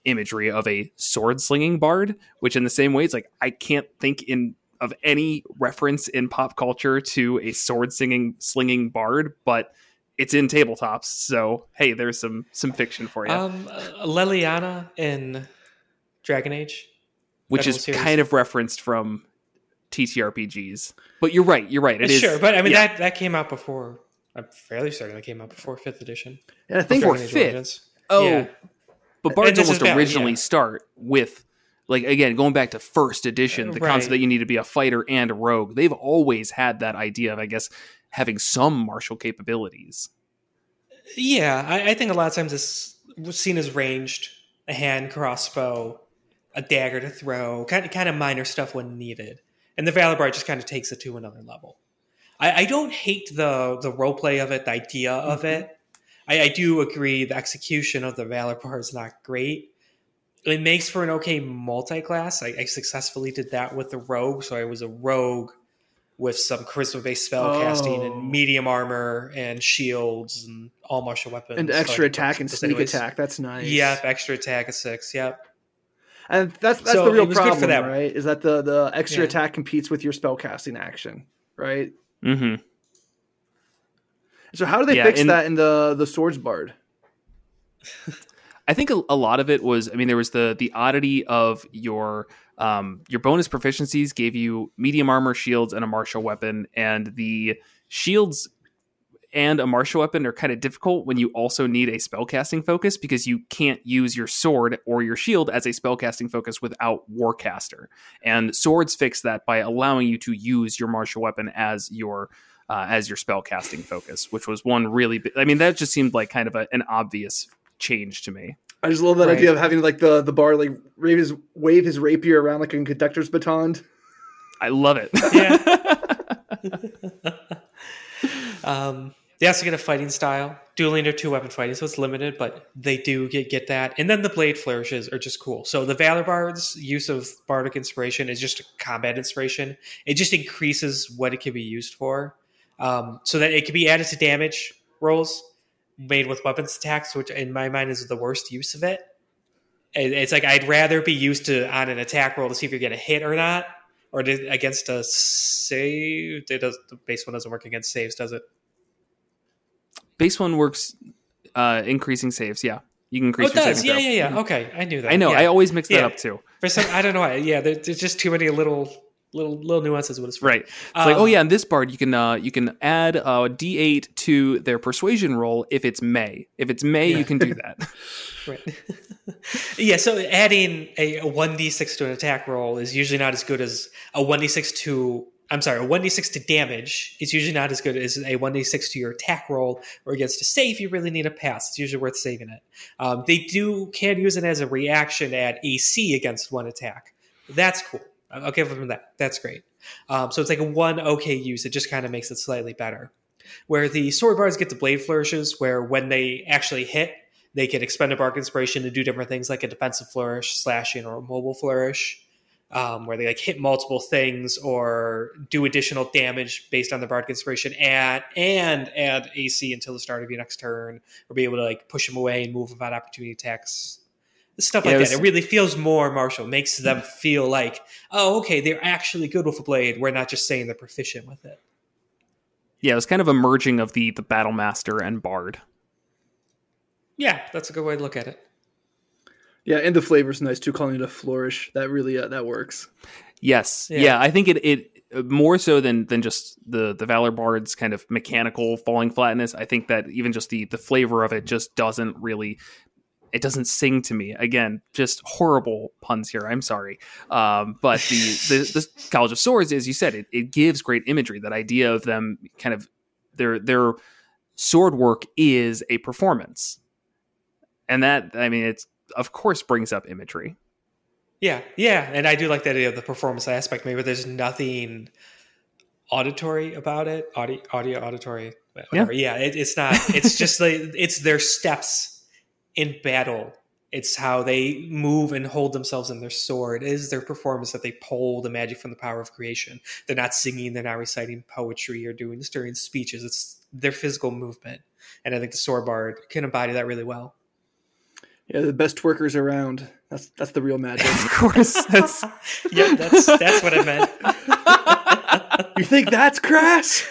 imagery of a sword slinging bard, which in the same way, it's like I can't think in of any reference in pop culture to a sword singing slinging bard, but it's in tabletops. So hey, there's some some fiction for you. Um, Leliana in Dragon Age, which is series. kind of referenced from TTRPGs. But you're right. You're right. It sure, is, but I mean yeah. that that came out before. I'm fairly certain that came out before fifth edition. And I think before fifth. Oh, yeah. But bards almost originally yeah. start with like again going back to first edition, the right. concept that you need to be a fighter and a rogue. They've always had that idea of, I guess, having some martial capabilities. Yeah, I, I think a lot of times it's seen as ranged, a hand crossbow, a dagger to throw, kind of kind of minor stuff when needed. And the Valor Bard just kind of takes it to another level. I, I don't hate the the role play of it, the idea of mm-hmm. it. I, I, do agree the execution of the Valor Bard is not great. It makes for an okay multi-class. I, I successfully did that with the rogue, so I was a rogue with some charisma based spell oh. casting and medium armor and shields and all martial weapons. And extra so attack and sneak anyways. attack. That's nice. Yep, extra attack of six. Yep. And that's that's so the real problem, that. right? Is that the the extra yeah. attack competes with your spell casting action, right? Mm-hmm. So how do they yeah, fix that in the the swords bard? I think a, a, lot of it was. I mean, there was the the oddity of your um, your bonus proficiencies gave you medium armor, shields, and a martial weapon, and the shields and a martial weapon are kind of difficult when you also need a spellcasting focus because you can't use your sword or your shield as a spellcasting focus without Warcaster. And swords fix that by allowing you to use your martial weapon as your uh, as your spell casting focus, which was one really. I mean, that just seemed like kind of a, an obvious change to me. I just love that right. idea of having like the the bar like wave his wave his rapier around like a conductor's baton. I love it. Yeah. um, they also get a fighting style, dueling or two weapon fighting, so it's limited, but they do get get that. And then the blade flourishes are just cool. So the Valor Bard's use of bardic inspiration is just a combat inspiration. It just increases what it can be used for, um, so that it can be added to damage rolls made with weapons attacks, which in my mind is the worst use of it. It's like I'd rather be used to on an attack roll to see if you're going to hit or not, or against a save. It does, the base one doesn't work against saves, does it? Base one works uh, increasing saves. Yeah, you can increase. Oh, it does. Yeah, yeah, yeah. Okay, I knew that. I know. Yeah. I always mix that yeah. up too. For some, I don't know why. Yeah, there's just too many little little little nuances with it's right. It's um, like, oh yeah, in this bard you can uh, you can add a d8 to their persuasion roll if it's May. If it's May, yeah. you can do that. right. yeah. So adding a one d6 to an attack roll is usually not as good as a one d6 to I'm sorry, a 1d6 to damage is usually not as good as a 1d6 to your attack roll or against a save. You really need a pass. It's usually worth saving it. Um, they do can use it as a reaction at AC against one attack. That's cool. I'll give them that. That's great. Um, so it's like a one okay use. It just kind of makes it slightly better. Where the sword bards get the blade flourishes, where when they actually hit, they can expend a bark inspiration to do different things like a defensive flourish, slashing, or a mobile flourish um, where they like hit multiple things or do additional damage based on the bardic inspiration and and add AC until the start of your next turn, or be able to like push them away and move without opportunity attacks. Stuff like yeah, it was, that. It really feels more martial, makes them feel like, oh, okay, they're actually good with a blade. We're not just saying they're proficient with it. Yeah, it was kind of a merging of the the battle master and bard. Yeah, that's a good way to look at it. Yeah, and the flavor's nice too. Calling it a flourish that really uh, that works. Yes, yeah. yeah. I think it it more so than than just the the Valor Bard's kind of mechanical falling flatness. I think that even just the the flavor of it just doesn't really it doesn't sing to me. Again, just horrible puns here. I'm sorry. Um, but the, the, the College of Swords, as you said, it, it gives great imagery. That idea of them kind of their their sword work is a performance, and that I mean it's of course brings up imagery. Yeah, yeah, and I do like the idea of the performance aspect. Maybe there's nothing auditory about it, audio, audio, auditory. Whatever. Yeah, yeah it, it's not. It's just like it's their steps in battle. It's how they move and hold themselves in their sword. It is their performance that they pull the magic from the power of creation. They're not singing. They're not reciting poetry or doing stirring speeches. It's their physical movement, and I think the sword bard can embody that really well. Yeah, the best twerkers around. That's that's the real magic. of course, that's yeah, that's that's what I meant. you think that's crass?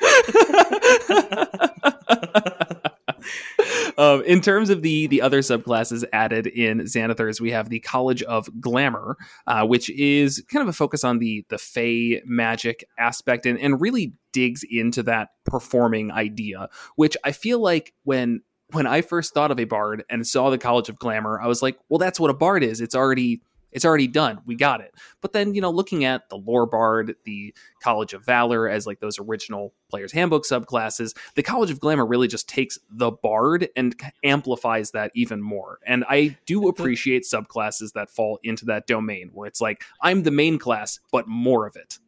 um, in terms of the the other subclasses added in Xanathars, we have the College of Glamour, uh, which is kind of a focus on the the Fey magic aspect and, and really digs into that performing idea, which I feel like when when I first thought of a bard and saw the College of Glamour, I was like, well, that's what a bard is. It's already it's already done. We got it. But then, you know, looking at the Lore Bard, the College of Valor as like those original Player's Handbook subclasses, the College of Glamour really just takes the Bard and amplifies that even more. And I do appreciate subclasses that fall into that domain where it's like, I'm the main class, but more of it.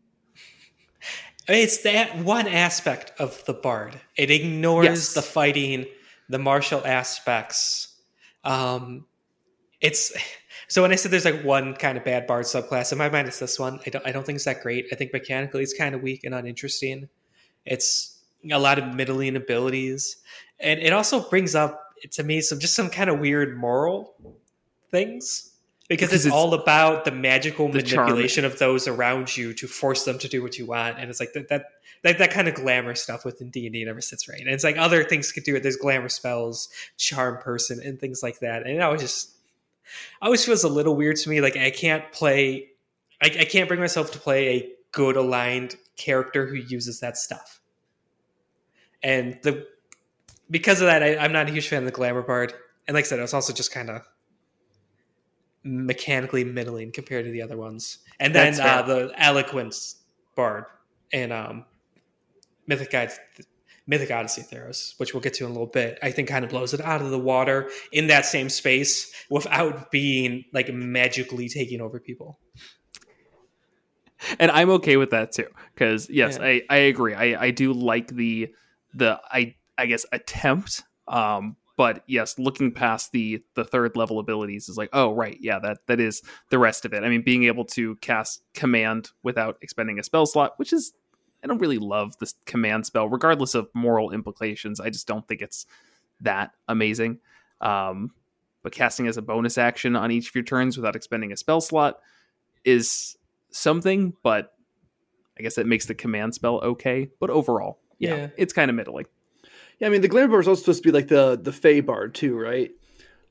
It's that one aspect of the Bard. It ignores yes. the fighting the martial aspects. Um, it's so when I said there's like one kind of bad bard subclass in my mind, it's this one. I don't I don't think it's that great. I think mechanically it's kind of weak and uninteresting. It's a lot of middling abilities, and it also brings up to me some just some kind of weird moral things because, because it's, it's, all about the magical the manipulation charm. of those around you to force them to do what you want, and it's like that that that, that kind of glamour stuff within D and D never sits right. And it's like other things could do it. There's glamour spells, charm person, and things like that. And it always just always feels a little weird to me. Like I can't play, I, I can't bring myself to play a good aligned character who uses that stuff. And the because of that, I, I'm not a huge fan of the glamour bard. And like I said, it was also just kind of mechanically middling compared to the other ones. And then uh, the eloquence bard and um, Mythic Guide, Mythic Odyssey Theros, which we'll get to in a little bit, I think kind of blows it out of the water in that same space without being like magically taking over people. And I'm okay with that too, because yes, yeah. I, I agree. I, I do like the the I I guess attempt, um, but yes, looking past the the third level abilities is like, oh right, yeah, that that is the rest of it. I mean, being able to cast command without expending a spell slot, which is I don't really love this command spell, regardless of moral implications. I just don't think it's that amazing. Um, but casting as a bonus action on each of your turns without expending a spell slot is something, but I guess that makes the command spell okay. But overall, yeah, yeah. it's kind of middling. Yeah, I mean the glamour bar is also supposed to be like the the Fey bard too, right?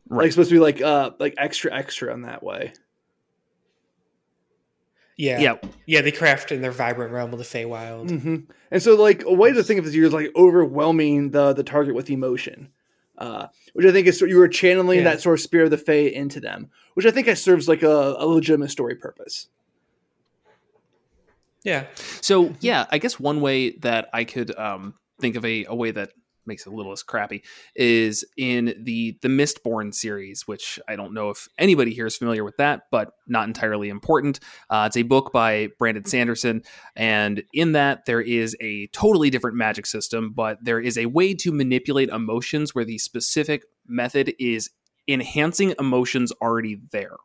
Right. Like supposed to be like uh like extra extra on that way. Yeah, yeah, yeah. They craft in their vibrant realm of the Feywild, mm-hmm. and so like a way to think of this, you're like overwhelming the the target with emotion, uh, which I think is you were channeling yeah. that sort of spirit of the Fey into them, which I think serves like a, a legitimate story purpose. Yeah. So yeah, I guess one way that I could um, think of a, a way that makes it a little less crappy is in the the Mistborn series, which I don't know if anybody here is familiar with that, but not entirely important. Uh, it's a book by Brandon Sanderson, and in that there is a totally different magic system, but there is a way to manipulate emotions where the specific method is enhancing emotions already there.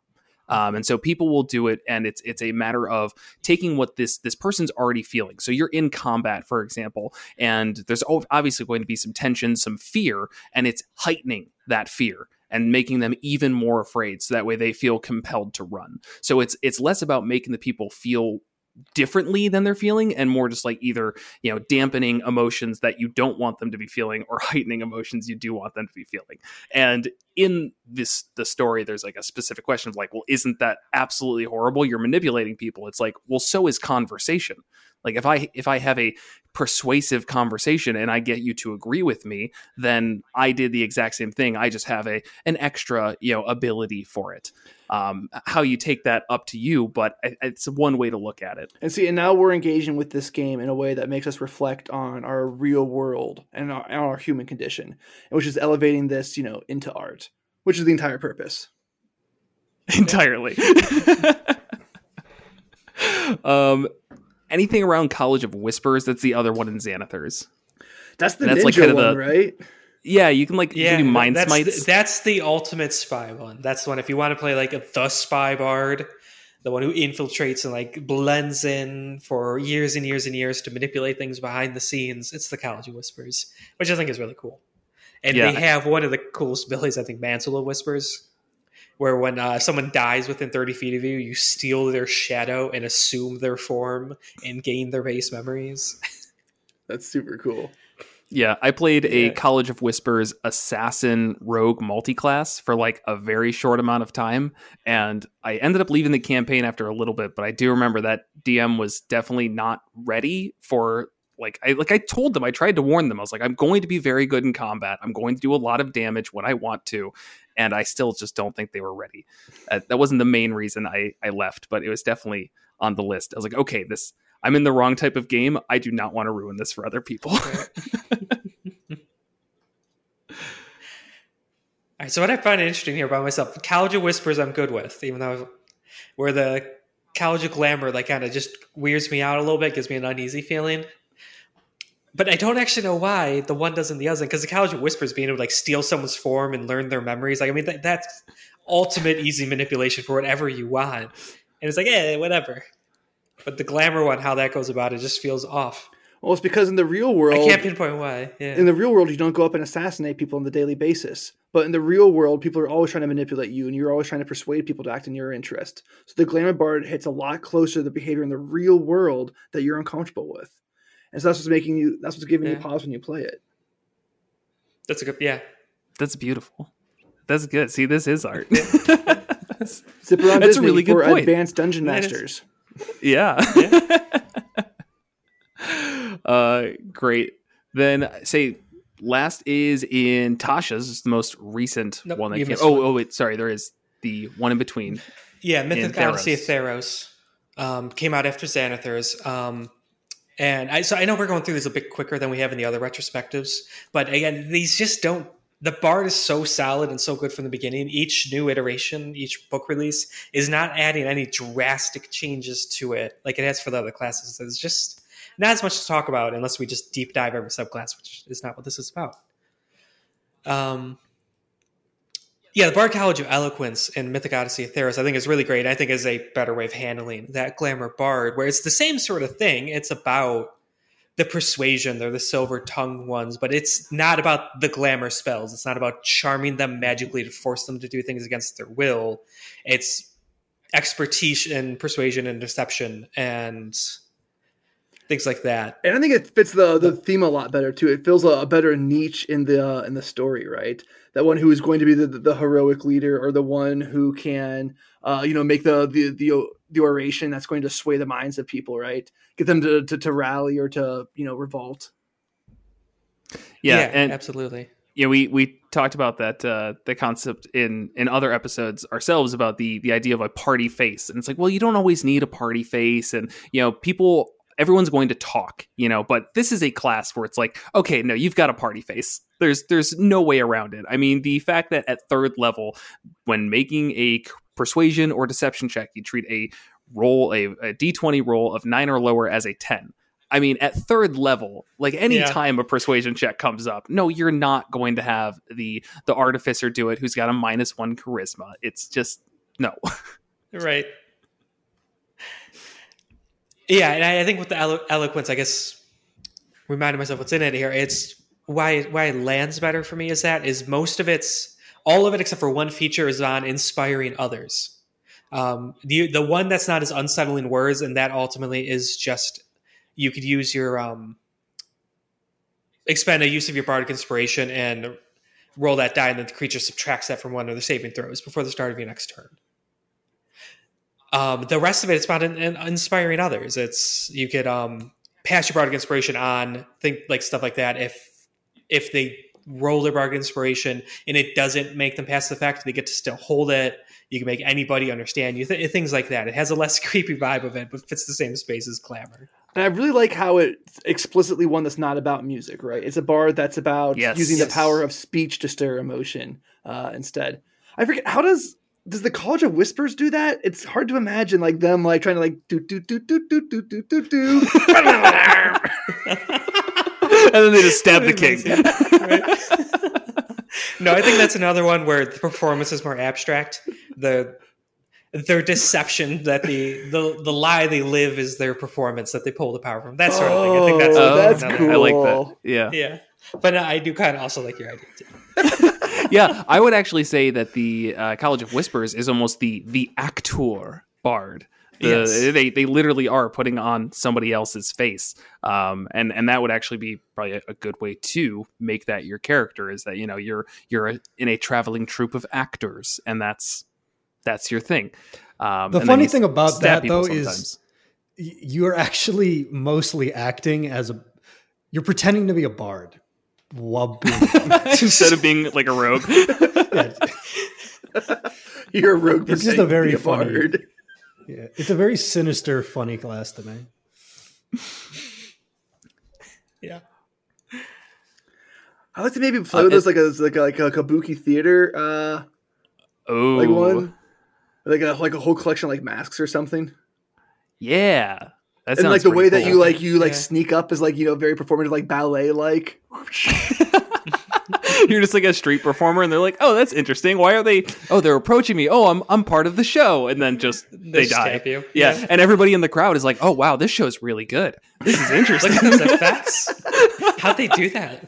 Um, and so people will do it, and it's it's a matter of taking what this this person's already feeling. So you're in combat, for example, and there's obviously going to be some tension, some fear, and it's heightening that fear and making them even more afraid so that way they feel compelled to run so it's it's less about making the people feel differently than they're feeling and more just like either you know dampening emotions that you don't want them to be feeling or heightening emotions you do want them to be feeling. And in this the story there's like a specific question of like well isn't that absolutely horrible? You're manipulating people. It's like well so is conversation like if i if i have a persuasive conversation and i get you to agree with me then i did the exact same thing i just have a an extra you know ability for it um, how you take that up to you, but it's one way to look at it. And see, and now we're engaging with this game in a way that makes us reflect on our real world and our, our human condition, which is elevating this, you know, into art, which is the entire purpose. entirely. um, anything around College of Whispers? That's the other one in Xanathars. That's the That's ninja like kind of one, the- right? Yeah, you can like you can do mind that's smites. The, that's the ultimate spy one. That's the one if you want to play like a the spy bard, the one who infiltrates and like blends in for years and years and years to manipulate things behind the scenes. It's the College of Whispers, which I think is really cool. And Yeah. they have one of the coolest abilities, I think, Mantle of Whispers, where when uh, someone dies within 30 feet of you, you steal their shadow and assume their form and gain their base memories. That's super cool. Yeah, I played a Yeah. College of Whispers assassin rogue multiclass for like a very short amount of time, and I ended up leaving the campaign after a little bit. But I do remember that DM was definitely not ready for like I like I told them I tried to warn them I was like I'm going to be very good in combat I'm going to do a lot of damage when I want to and I still just don't think they were ready. Uh, that wasn't the main reason I I left but it was definitely on the list. I was like okay this I'm in the wrong type of game. I do not want to ruin this for other people. All right, so what I find interesting here about myself, of Whispers, I'm good with, even though where the of Glamour like kind of just weirds me out a little bit, gives me an uneasy feeling. But I don't actually know why the one doesn't the other, because the College of Whispers being able to like steal someone's form and learn their memories, like I mean that, that's ultimate easy manipulation for whatever you want, and it's like eh, whatever. But the Glamour one, how that goes about it, just feels off. Well, it's because in the real world, I can't pinpoint why. Yeah. in the real world, you don't go up and assassinate people on the daily basis. But in the real world, people are always trying to manipulate you, and you're always trying to persuade people to act in your interest. So the glamour bard hits a lot closer to the behavior in the real world that you're uncomfortable with, and so that's what's making you. That's what's giving you pause when you play it. That's a good yeah. that's beautiful that's good see this is art Zip around That's a Disney really good for point. advanced dungeon That is- masters. Yeah. uh, great. Then say last is in Tasha's. It's the most recent Nope, one that you came. missed Oh, one. oh, wait. Sorry, there is the one in between. Yeah, Mythic in Odyssey of Theros um, came out after Xanathars. Um, and I, so I know we're going through this a bit quicker than we have in the other retrospectives, but again, these just don't. The bard is so solid and so good from the beginning. Each new iteration, each book release is not adding any drastic changes to it like it has for the other classes. it's just not as much to talk about unless we just deep dive every subclass, which is not what this is about. Um, yeah, the Bard College of Eloquence in Mythic Odyssey of Theros, I think, is really great. I think is a better way of handling that glamour bard, where it's the same sort of thing. It's about the persuasion, they're the silver tongued ones, but it's not about the glamour spells. It's not about charming them magically to force them to do things against their will. It's expertise in persuasion and deception and things like that. And I think it fits the the theme a lot better too. It feels a, a better niche in the uh, in the story, right? That one who is going to be the, the heroic leader, or the one who can, uh, you know, make the, the the the oration that's going to sway the minds of people, right? Get them to, to, to rally or to you know revolt. Yeah, and absolutely. yeah, we we talked about that uh, the concept in in other episodes ourselves about the the idea of a party face, and it's like, well, you don't always need a party face, and you know, people. Everyone's going to talk, you know, but this is a class where it's like, okay, no, you've got a party face. There's there's no way around it. I mean, the fact that at third level, when making a persuasion or deception check, you treat a roll a, a d20 roll of nine or lower as a 10 i mean at third level like any Yeah. time a persuasion check comes up no you're not going to have the the artificer do it who's got a minus one charisma it's just no Right. Yeah, and I, I think with the elo- eloquence, I guess reminding myself what's in it here. It's why why it lands better for me is that is most of it's all of it except for one feature is on inspiring others. Um, the the one that's not as unsettling words, and that ultimately is just you could use your um, expend a use of your bardic inspiration and roll that die, and then the creature subtracts that from one of the saving throws before the start of your next turn. Um, the rest of it, it's about in, in inspiring others. It's you could um, pass your bardic inspiration on, think like stuff like that. If if they roll their bardic inspiration and it doesn't make them pass the fact, they get to still hold it. You can make anybody understand you. Th- things like that. It has a less creepy vibe of it, but fits the same space as glamour. And I really like how it's explicitly one that's not about music, right? It's a bard that's about Yes. using the power of speech to stir emotion uh, instead. I forget how does does the College of Whispers do that? It's hard to imagine like them like trying to like do do do do do do do do do. and then they just stab the king. no, I think that's another one where the performance is more abstract. The their deception that the the the lie they live is their performance that they pull the power from. That sort of thing. I think that's, Oh, that's cool. I like that. Yeah. Yeah, but I do kind of also like your idea too. yeah, I would actually say that the uh, College of Whispers is almost the the actor bard. The, Yes. They they literally are putting on somebody else's face, um, and and that would actually be probably a, a good way to make that your character is that you know you're you're a, in a traveling troupe of actors, and that's that's your thing. Um, The funny thing about that, though, is- sometimes. Y- You're actually mostly acting as a. You're pretending to be a bard. While being, instead of being like a rogue. You're a rogue. It's just pretending a very to funny- bard. yeah, it's a very sinister, funny class to me. Yeah, I like to maybe play Uh, with it- this like a like a, like a kabuki theater, uh, Oh, like one, like a like a whole collection of, like masks or something. yeah. That and like the way pretty that you like you like Yeah. sneak up is like you know very performative like ballet like. You're just like a street performer, and they're like, "Oh, that's interesting. Why are they? Oh, they're approaching me. Oh, I'm I'm part of the show." And then just they, just die. stab you. Yeah. Yeah. and everybody in the crowd is like, "Oh, wow, this show's really good. This is interesting." look at those effects. How'd they do that?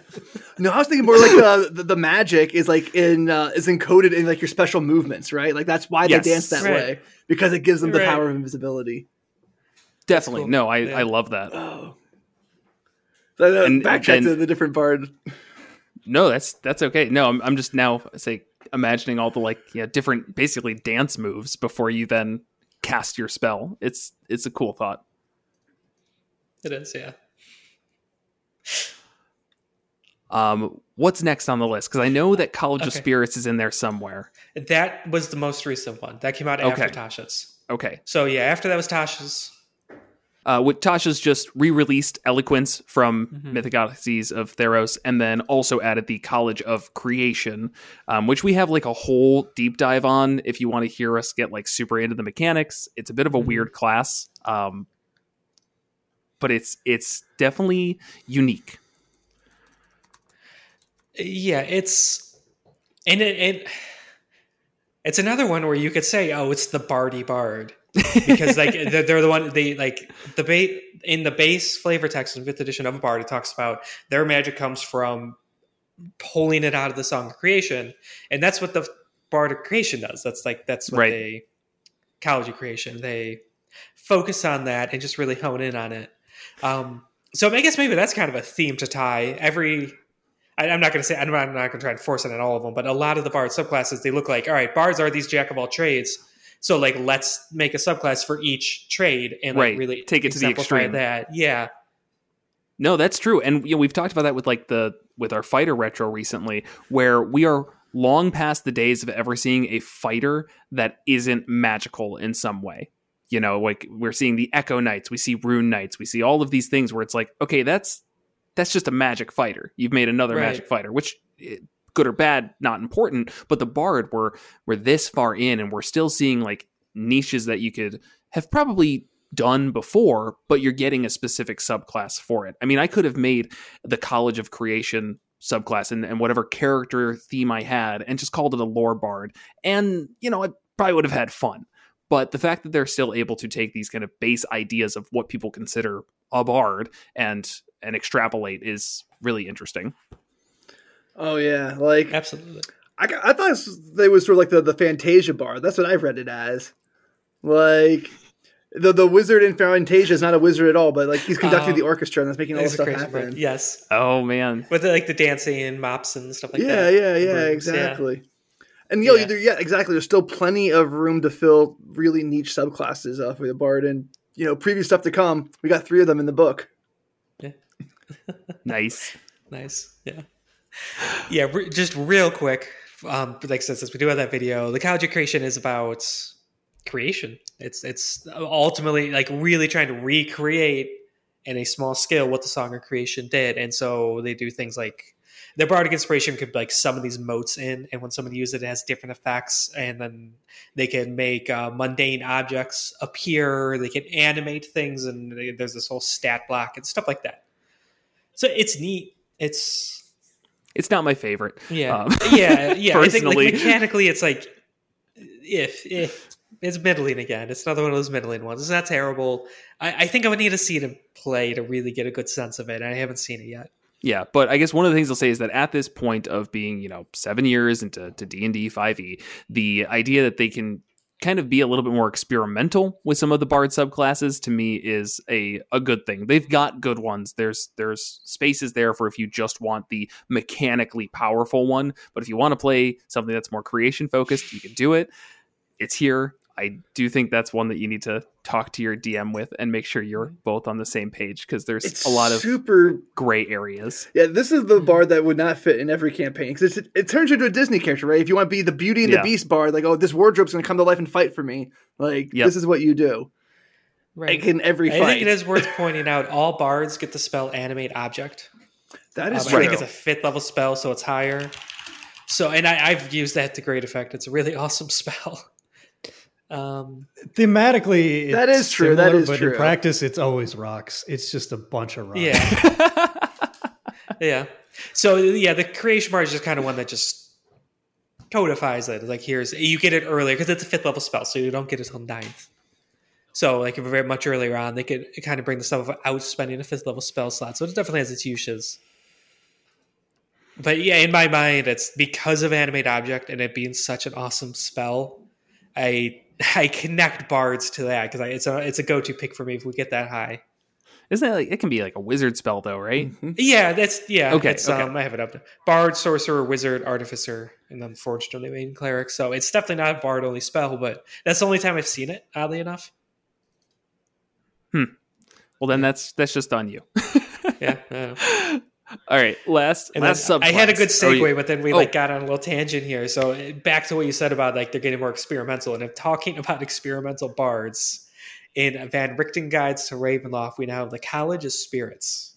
No, I was thinking more like the, the the magic is like in uh, is encoded in like your special movements, right? Like that's why Yes. they dance that Right. way because it gives them the Right. power of invisibility. Definitely, cool. no, I Yeah. I love that. Oh, so, uh, And backtrack then- to the different bard. No, that's that's okay. No, I'm I'm just now say imagining all the like yeah different basically dance moves before you then cast your spell. It's it's a cool thought. It is, yeah. Um, what's next on the list? Because I know that College of Spirits is in there somewhere. That was the most recent one. That came out Okay. after Tasha's. Okay, So yeah, after that was Tasha's. Uh, with Tasha's just re-released Eloquence from Mhm. Mythic Odysseys of Theros, and then also added the College of Creation, um, which we have like a whole deep dive on. If you want to hear us get like super into the mechanics, it's a bit of a Mhm. weird class, um, but it's it's definitely unique. Yeah, it's and it, it it's another one where you could say, "Oh, it's the Bardy Bard," because like they're, they're the one they like the bait in the base flavor text in fifth edition of a Bard. It talks about their magic comes from pulling it out of the Song of Creation, and that's what the Bard of Creation does. That's like that's what Right. they College of Creation. They focus on that and just really hone in on it. Um, so I guess maybe that's kind of a theme to tie every. I, I'm not going to say I'm not, I'm not going to try and force it on all of them, but a lot of the bard subclasses they look like all right. Bards are these jack of all trades, so like let's make a subclass for each trade and like Right. really Take it to the extreme. That yeah, No, that's true, and you know, we've talked about that with like the with our fighter retro recently, where we are long past the days of ever seeing a fighter that isn't magical in some way. You know, like we're seeing the Echo Knights, we see Rune Knights, we see all of these things where it's like, okay, that's that's just a magic fighter. You've made another Right. magic fighter, which eh, good or bad, not important. But the Bard, we're we're this far in, and we're still seeing like niches that you could have probably done before, but you're getting a specific subclass for it. I mean, I could have made the College of Creation subclass and, and whatever character theme I had and just called it a lore bard. And, you know, I probably would have had fun. But the fact that they're still able to take these kind of base ideas of what people consider a bard and and extrapolate is really interesting. Oh yeah, like absolutely. I, I thought they was sort of like the, the Fantasia bar. That's what I've read it as. Like the the wizard in Fantasia is not a wizard at all, but like he's conducting Oh. the orchestra and that's making all this stuff crazy bard. happen. Yes, Oh man. with the, like the dancing and mops and stuff like yeah, that. yeah, yeah, Brooms, exactly. And you know, Yeah. there- yeah, exactly. There's still plenty of room to fill really niche subclasses uh, for the bard, and you know, previous stuff to come. We got three of them in the book. Yeah. nice. Nice. Yeah. Yeah. Re- just real quick. Um, like since since we do have that video, the college creation is about creation. It's it's ultimately like really trying to recreate in a small scale what the song of creation did, and so they do things like their bardic inspiration could like summon these motes in, and when someone uses it, it has different effects, and then they can make uh, mundane objects appear. They can animate things, and they, there's this whole stat block and stuff like that. So it's neat. It's It's not my favorite. yeah, Um, yeah, yeah. I think like, personally. mechanically, it's like if if it's middling again. It's another one of those middling ones. It's not terrible. I, I think I would need to see it in play to really get a good sense of it. I haven't seen it yet. Yeah, but I guess one of the things I'll say is that at this point of being, you know, seven years into to D and D five E, the idea that they can kind of be a little bit more experimental with some of the bard subclasses to me is a a good thing. They've got good ones. There's there's spaces there for if you just want the mechanically powerful one, but if you want to play something that's more creation focused, you can do it. It's here. I do think that's one that you need to talk to your DM with and make sure you're both on the same page because there's It's a lot of super. gray areas. Yeah, this is the bard that would not fit in every campaign because it, it turns you into a Disney character, right? If you want to be the Beauty and Yeah. the Beast bard, like, oh, this wardrobe's going to come to life and fight for me. Like, Yep. this is what you do. Right. Like in every I fight. think it is worth pointing out all bards get the spell animate object. That is Um, is I think it's a fifth level spell, so it's higher. So, and I, I've used that to great effect. It's a really awesome spell. Um, Thematically, That it's is true, that similar, is but true. in practice, it's always rocks. It's just a bunch of rocks. yeah, yeah. So yeah, the creation bar is just kind of one that just codifies it. Like here's you get it earlier because it's a fifth level spell, so you don't get it till ninth. So like if very much earlier on, they could kind of bring the stuff out spending a fifth level spell slot. So it definitely has its uses. But yeah, in my mind, it's because of animate object and it being such an awesome spell. I I connect bards to that because it's a it's a go to pick for me if we get that high. Isn't that like it can be like a wizard spell though, right? Mhm. Yeah, that's yeah. Okay, it's, okay. Um, I have it up. Bard, sorcerer, wizard, artificer, and then Forge Domain cleric. So it's definitely not a bard only spell, but that's the only time I've seen it. Oddly enough, Hmm. Well, then that's that's just on you. yeah. All right, last and last subclass. I had a good Oh, segue, you- but then we oh. like got on a little tangent here. So back to what you said about like they're getting more experimental, and if talking about experimental bards in Van Richten Guides to Ravenloft, we now have the College of Spirits.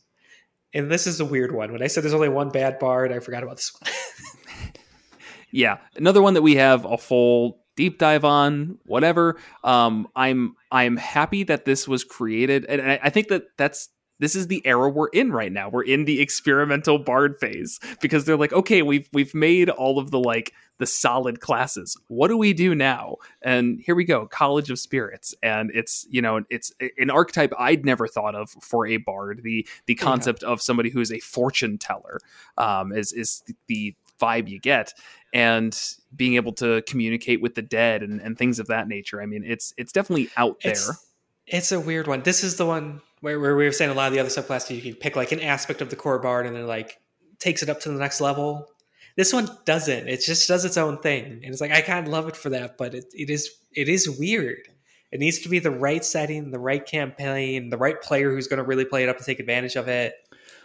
And this is a weird one. When I said there's only one bad bard, I forgot about this one. yeah, another one that we have a full deep dive on. Whatever. Um, I'm I'm happy that this was created, and I, I think that that's. This is the era we're in right now. We're in the experimental bard phase because they're like, okay, we've we've made all of the like the solid classes. What do we do now? And here we go, College of Spirits, and it's you know it's an archetype I'd never thought of for a bard. The the concept of somebody who is a fortune teller um, is is the vibe you get, and being able to communicate with the dead and, and things of that nature. I mean, it's it's definitely out there. It's, it's a weird one. This is the one where, where we were saying a lot of the other subclasses you can pick like an aspect of the core bard and then like takes it up to the next level. This one doesn't. It just does its own thing, and it's like I kind of love it for that, but it, it is it is weird. It needs to be the right setting, the right campaign, the right player who's going to really play it up and take advantage of it.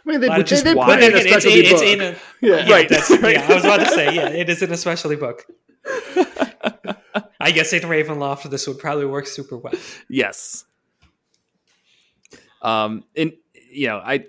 I mean, they, Which is why- put in a Again, it's, it's book. in a yeah. yeah, Right. That's, yeah, I was about to say, yeah, it is in a specialty book. I guess in Ravenloft, this would probably work super well. Yes. Um, and you know, I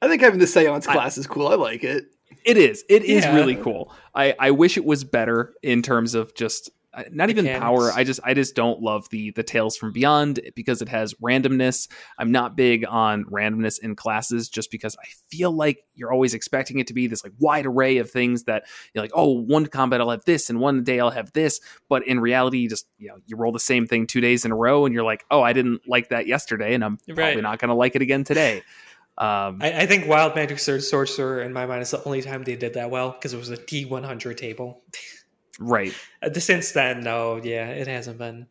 I think having the seance I- class is cool. I like it. it is it is Yeah. really cool. I I wish it was better in terms of just not even Mechanics. power. I just I just don't love the the Tales from Beyond because it has randomness. I'm not big on randomness in classes just because I feel like you're always expecting it to be this like wide array of things that you're like, oh, one combat I'll have this and one day I'll have this, but in reality, you just you know you roll the same thing two days in a row and you're like, oh, I didn't like that yesterday, and I'm probably not going to like it again today. Um, I, I think Wild Magic Surge Sorcerer, in my mind, is the only time they did that well because it was a D100 table. right. Uh, Since then, no, yeah, it hasn't been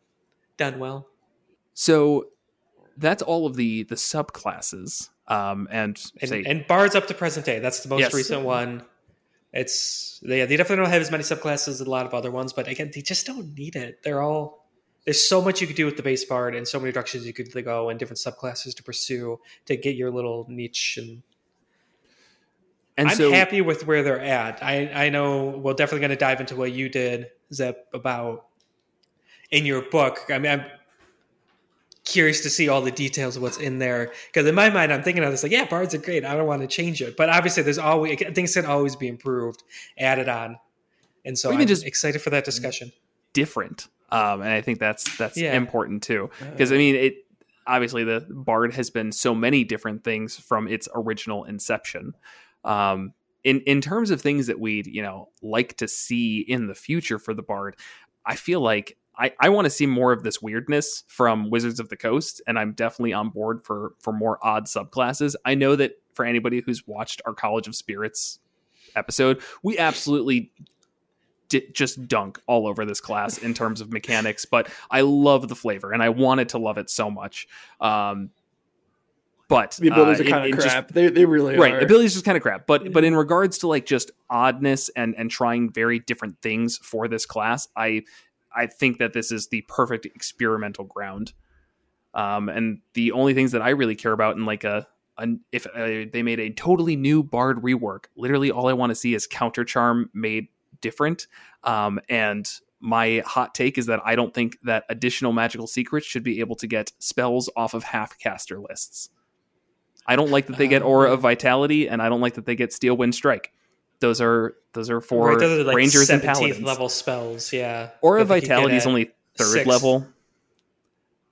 done well. So that's all of the the subclasses. Um, and, And, say, and Bards up to present day. That's the most Yes. recent one. It's they, they definitely don't have as many subclasses as a lot of other ones, but again, they just don't need it. They're all there's so much you could do with the base bard and so many directions you could go and different subclasses to pursue to get your little niche and and I'm so happy with where they're at. I I know we're definitely going to dive into what you did, Zep, about in your book. I mean, I'm curious to see all the details of what's in there because in my mind I'm thinking of this like yeah bards are great. I don't want to change it. But obviously there's always things can always be improved added on. And so I'm just- excited for that discussion. Different um, and i think that's that's Yeah. important too. Because i mean it obviously the bard has been so many different things from its original inception um, in in terms of things that we'd you know like to see in the future for the bard i feel like I, I want to see more of this weirdness from Wizards of the Coast, and I'm definitely on board for for more odd subclasses. I know that for anybody who's watched our College of Spirits episode, we absolutely just dunk all over this class in terms of mechanics, but I love the flavor and I wanted to love it so much. Um, but The abilities uh, are kind of in just- crap. they, they really right are. abilities just kind of crap. But but in regards to like just oddness and and trying very different things for this class i i think that this is the perfect experimental ground. Um and the only things that i really care about in like a an, if uh, they made a totally new bard rework literally all i want to see is counter charm made different. Um and my hot take is that i don't think that additional magical secrets should be able to get spells off of half caster lists I don't like that they get Aura of Vitality, and I don't like that they get Steel Wind Strike. Those are those are for right those are like Rangers and 17th Paladins. level spells yeah Aura of that you get Vitality is only third sixth. level,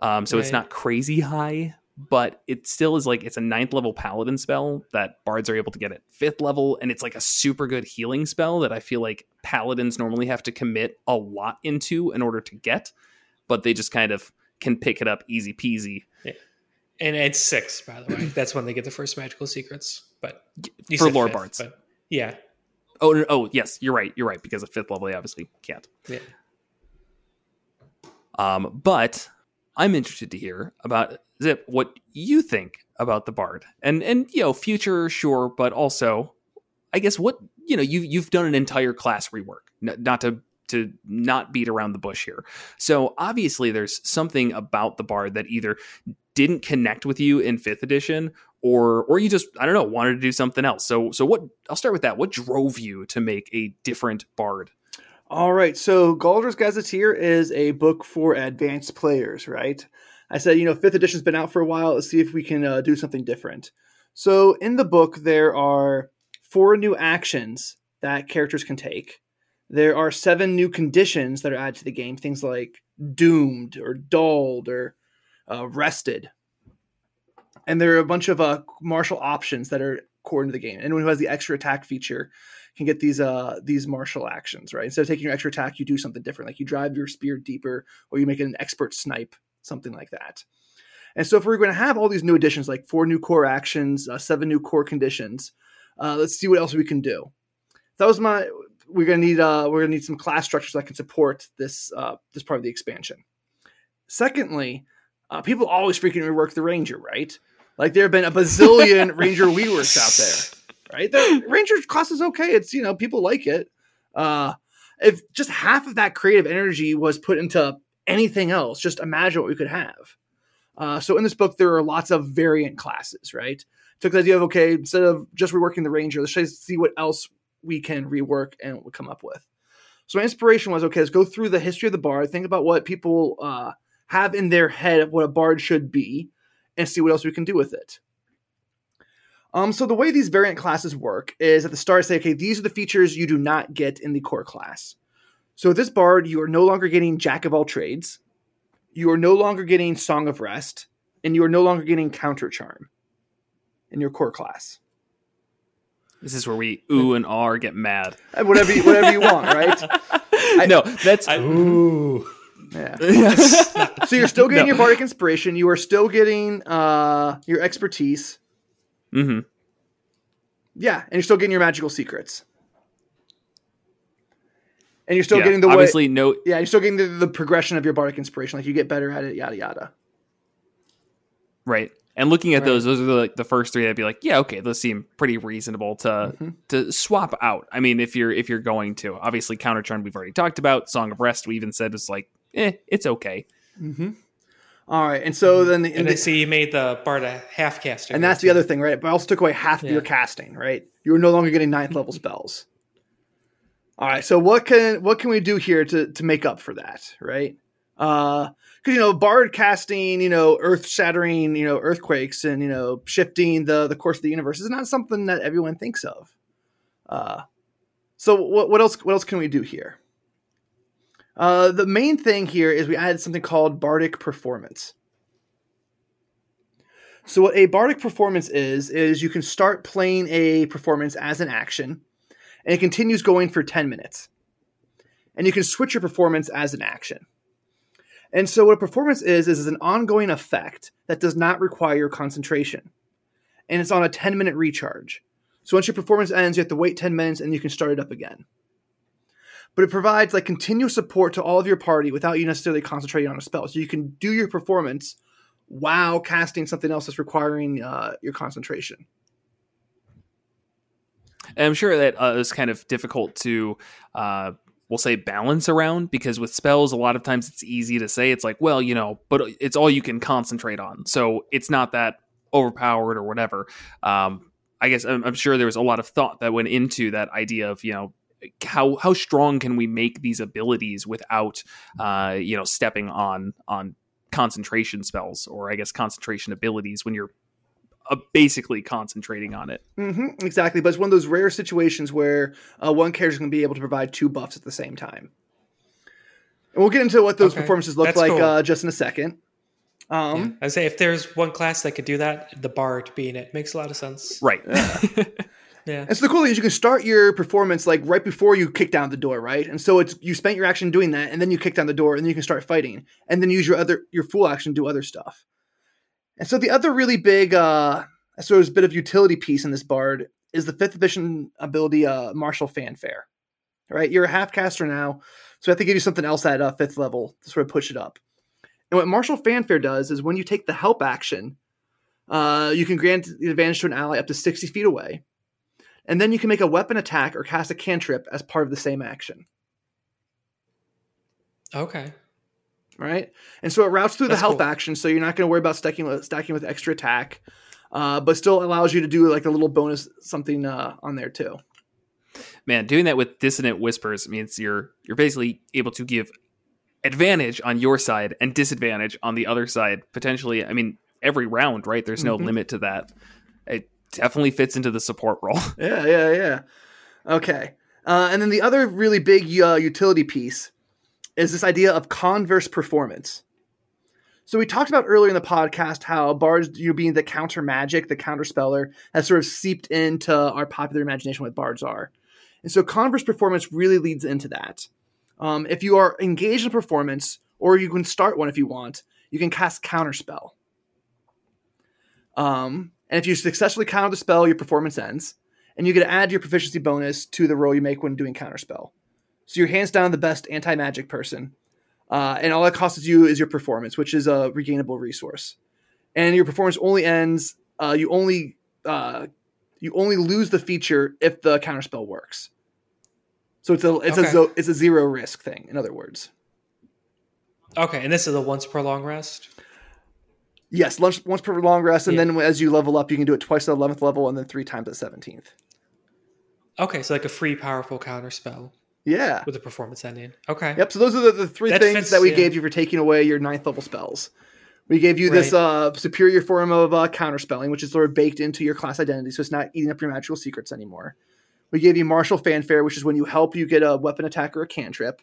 um, so it's not crazy high, but it still is like it's a ninth level Paladin spell that bards are able to get at fifth level, and it's like a super good healing spell that I feel like Paladins normally have to commit a lot into in order to get, but they just kind of can pick it up easy peasy and it's six by the way that's when they get the first magical secrets but for lore fifth, bards. but yeah Oh, oh, yes, you're right. You're right because at fifth level they obviously can't. Yeah. Um, but I'm interested to hear about Zip what you think about the Bard and and you know future sure, but also I guess what you know you you've done an entire class rework, N- not to to not beat around the bush here. So obviously there's something about the Bard that either didn't connect with you in fifth edition or or you just I don't know wanted to do something else. So so what I'll start with that. What drove you to make a different bard? All right, so Galder's Gazetteer is a book for advanced players, right? I said, you know, fifth edition's been out for a while. Let's see if we can uh, do something different. So in the book, there are four new actions that characters can take. There are seven new conditions that are added to the game, things like doomed or dulled or uh, rested. And there are a bunch of uh, martial options that are core into the game. Anyone who has the extra attack feature can get these uh these martial actions, right? Instead of taking your extra attack, you do something different. Like you drive your spear deeper, or you make an expert snipe, something like that. And so, if we're going to have all these new additions, like four new core actions, uh, seven new core conditions, uh, let's see what else we can do. That was my. We're gonna need. Uh, we're gonna need some class structures that can support this. Uh, this part of the expansion. Secondly, uh, people always freaking rework the ranger, right? Like there have been a bazillion ranger reworks out there right? The Ranger class is okay. It's you know people like it. Uh, if just half of that creative energy was put into anything else, just imagine what we could have. Uh, so in this book, there are lots of variant classes. Right? Took the idea of okay, instead of just reworking the Ranger, let's just see what else we can rework and come up with. So my inspiration was okay. Let's go through the history of the bard. Think about what people uh, have in their head of what a bard should be, and see what else we can do with it. Um, so the way these variant classes work is at the start say, okay, these are the features you do not get in the core class. So this bard, you are no longer getting Jack of all trades, you are no longer getting Song of Rest, and you are no longer getting Counter Charm in your core class. This is where we ooh and r get mad. Uh, Whatever, you, whatever you want, right? I, no, that's I- Ooh. Yeah. yes. So you're still getting No. your bardic inspiration. You are still getting uh, your expertise. Mm hmm Yeah, and you're still getting your magical secrets. And you're still Yeah, getting the way. obviously no. Yeah, you're still getting the, the progression of your bardic inspiration. Like you get better at it, yada yada. Right. And looking at Right. those, those are the, like the first three. I'd be like, yeah, okay, those seem pretty reasonable to Mhm. to swap out. I mean, if you're if you're going to, obviously, counter charm we've already talked about. Song of Rest we even said was like, eh, it's okay. Mm-hmm. All right, and so then the, and I see you made the bard a half caster and that's the other thing, right? But I also took away half of your casting, right? You were no longer getting ninth level spells. All right, so what can what can we do here to to make up for that, right? Uh, because you know, bard casting, you know, earth shattering, you know, earthquakes, and you know, shifting the the course of the universe is not something that everyone thinks of. Uh, so what what else what else can we do here? Uh, the main thing here is we added something called bardic performance. So what a bardic performance is is you can start playing a performance as an action, and it continues going for ten minutes, and you can switch your performance as an action. And so what a performance is is, an ongoing effect that does not require concentration. And it's on a 10 minute recharge. So once your performance ends, you have to wait 10 minutes and you can start it up again. But it provides like continuous support to all of your party without you necessarily concentrating on a spell. So you can do your performance while casting something else that's requiring uh, your concentration. And I'm sure that uh, it's kind of difficult to uh, we'll say balance around because with spells a lot of times it's easy to say it's like well you know but it's all you can concentrate on. So it's not that overpowered or whatever. Um, i guess I'm, I'm, sure there was a lot of thought that went into that idea of you know how how strong can we make these abilities without uh, you know stepping on on concentration spells or i guess concentration abilities when you're uh, basically concentrating on it. Mm-hmm, exactly, but it's one of those rare situations where uh, one character is going to be able to provide two buffs at the same time. And we'll get into what those okay. performances look That's like cool. uh, just in a second. Um, yeah. I say if there's one class that could do that, the bard being it makes a lot of sense. Right. Yeah. yeah. And so the cool thing is you can start your performance like right before you kick down the door, right? And so it's you spent your action doing that, and then you kick down the door, and then you can start fighting, and then use your other your full action to do other stuff. And so the other really big, uh, sort of bit of utility piece in this bard is the fifth edition ability, uh, Martial Fanfare. Right, you're a half caster now, so I have to give you something else at uh, fifth level to sort of push it up. And what Martial Fanfare does is when you take the help action, uh, you can grant the advantage to an ally up to 60 feet away. And then you can make a weapon attack or cast a cantrip as part of the same action. Okay right? And so it routes through That's the health cool. action, so you're not going to worry about stacking with, stacking with extra attack, uh, but still allows you to do like a little bonus something uh, on there too. Man, doing that with dissonant whispers means you're you're basically able to give advantage on your side and disadvantage on the other side potentially. I mean, every round, right? There's no mm-hmm. limit to that. It definitely fits into the support role. yeah, yeah, yeah. Okay. Uh, and then the other really big uh, utility piece is this idea of converse performance. So we talked about earlier in the podcast how bards, you being the counter magic, the counter speller, has sort of seeped into our popular imagination what bards are. And so converse performance really leads into that. Um, if you are engaged in performance, or you can start one if you want, you can cast counterspell. Um, and if you successfully counter the spell, your performance ends, and you get to add your proficiency bonus to the roll you make when doing counterspell. So you're hands down the best anti magic person. Uh, and all that costs you is your performance, which is a regainable resource. And your performance only ends. Uh, you only uh, you only lose the feature if the counterspell works. So it's a it's okay. a it's a zero risk thing. In other words. Okay, and this is a once per long rest. Yes, once once per long rest, and yeah. then as you level up, you can do it twice at eleventh level, and then three times at seventeenth. Okay, so like a free powerful counter spell. Yeah. With the performance ending. Okay. Yep. So those are the, the three that things fits, that we yeah. gave you for taking away your ninth level spells. We gave you right. this uh, superior form of uh, counterspelling, which is sort of baked into your class identity, so it's not eating up your magical secrets anymore. We gave you martial fanfare, which is when you help you get a weapon attack or a cantrip,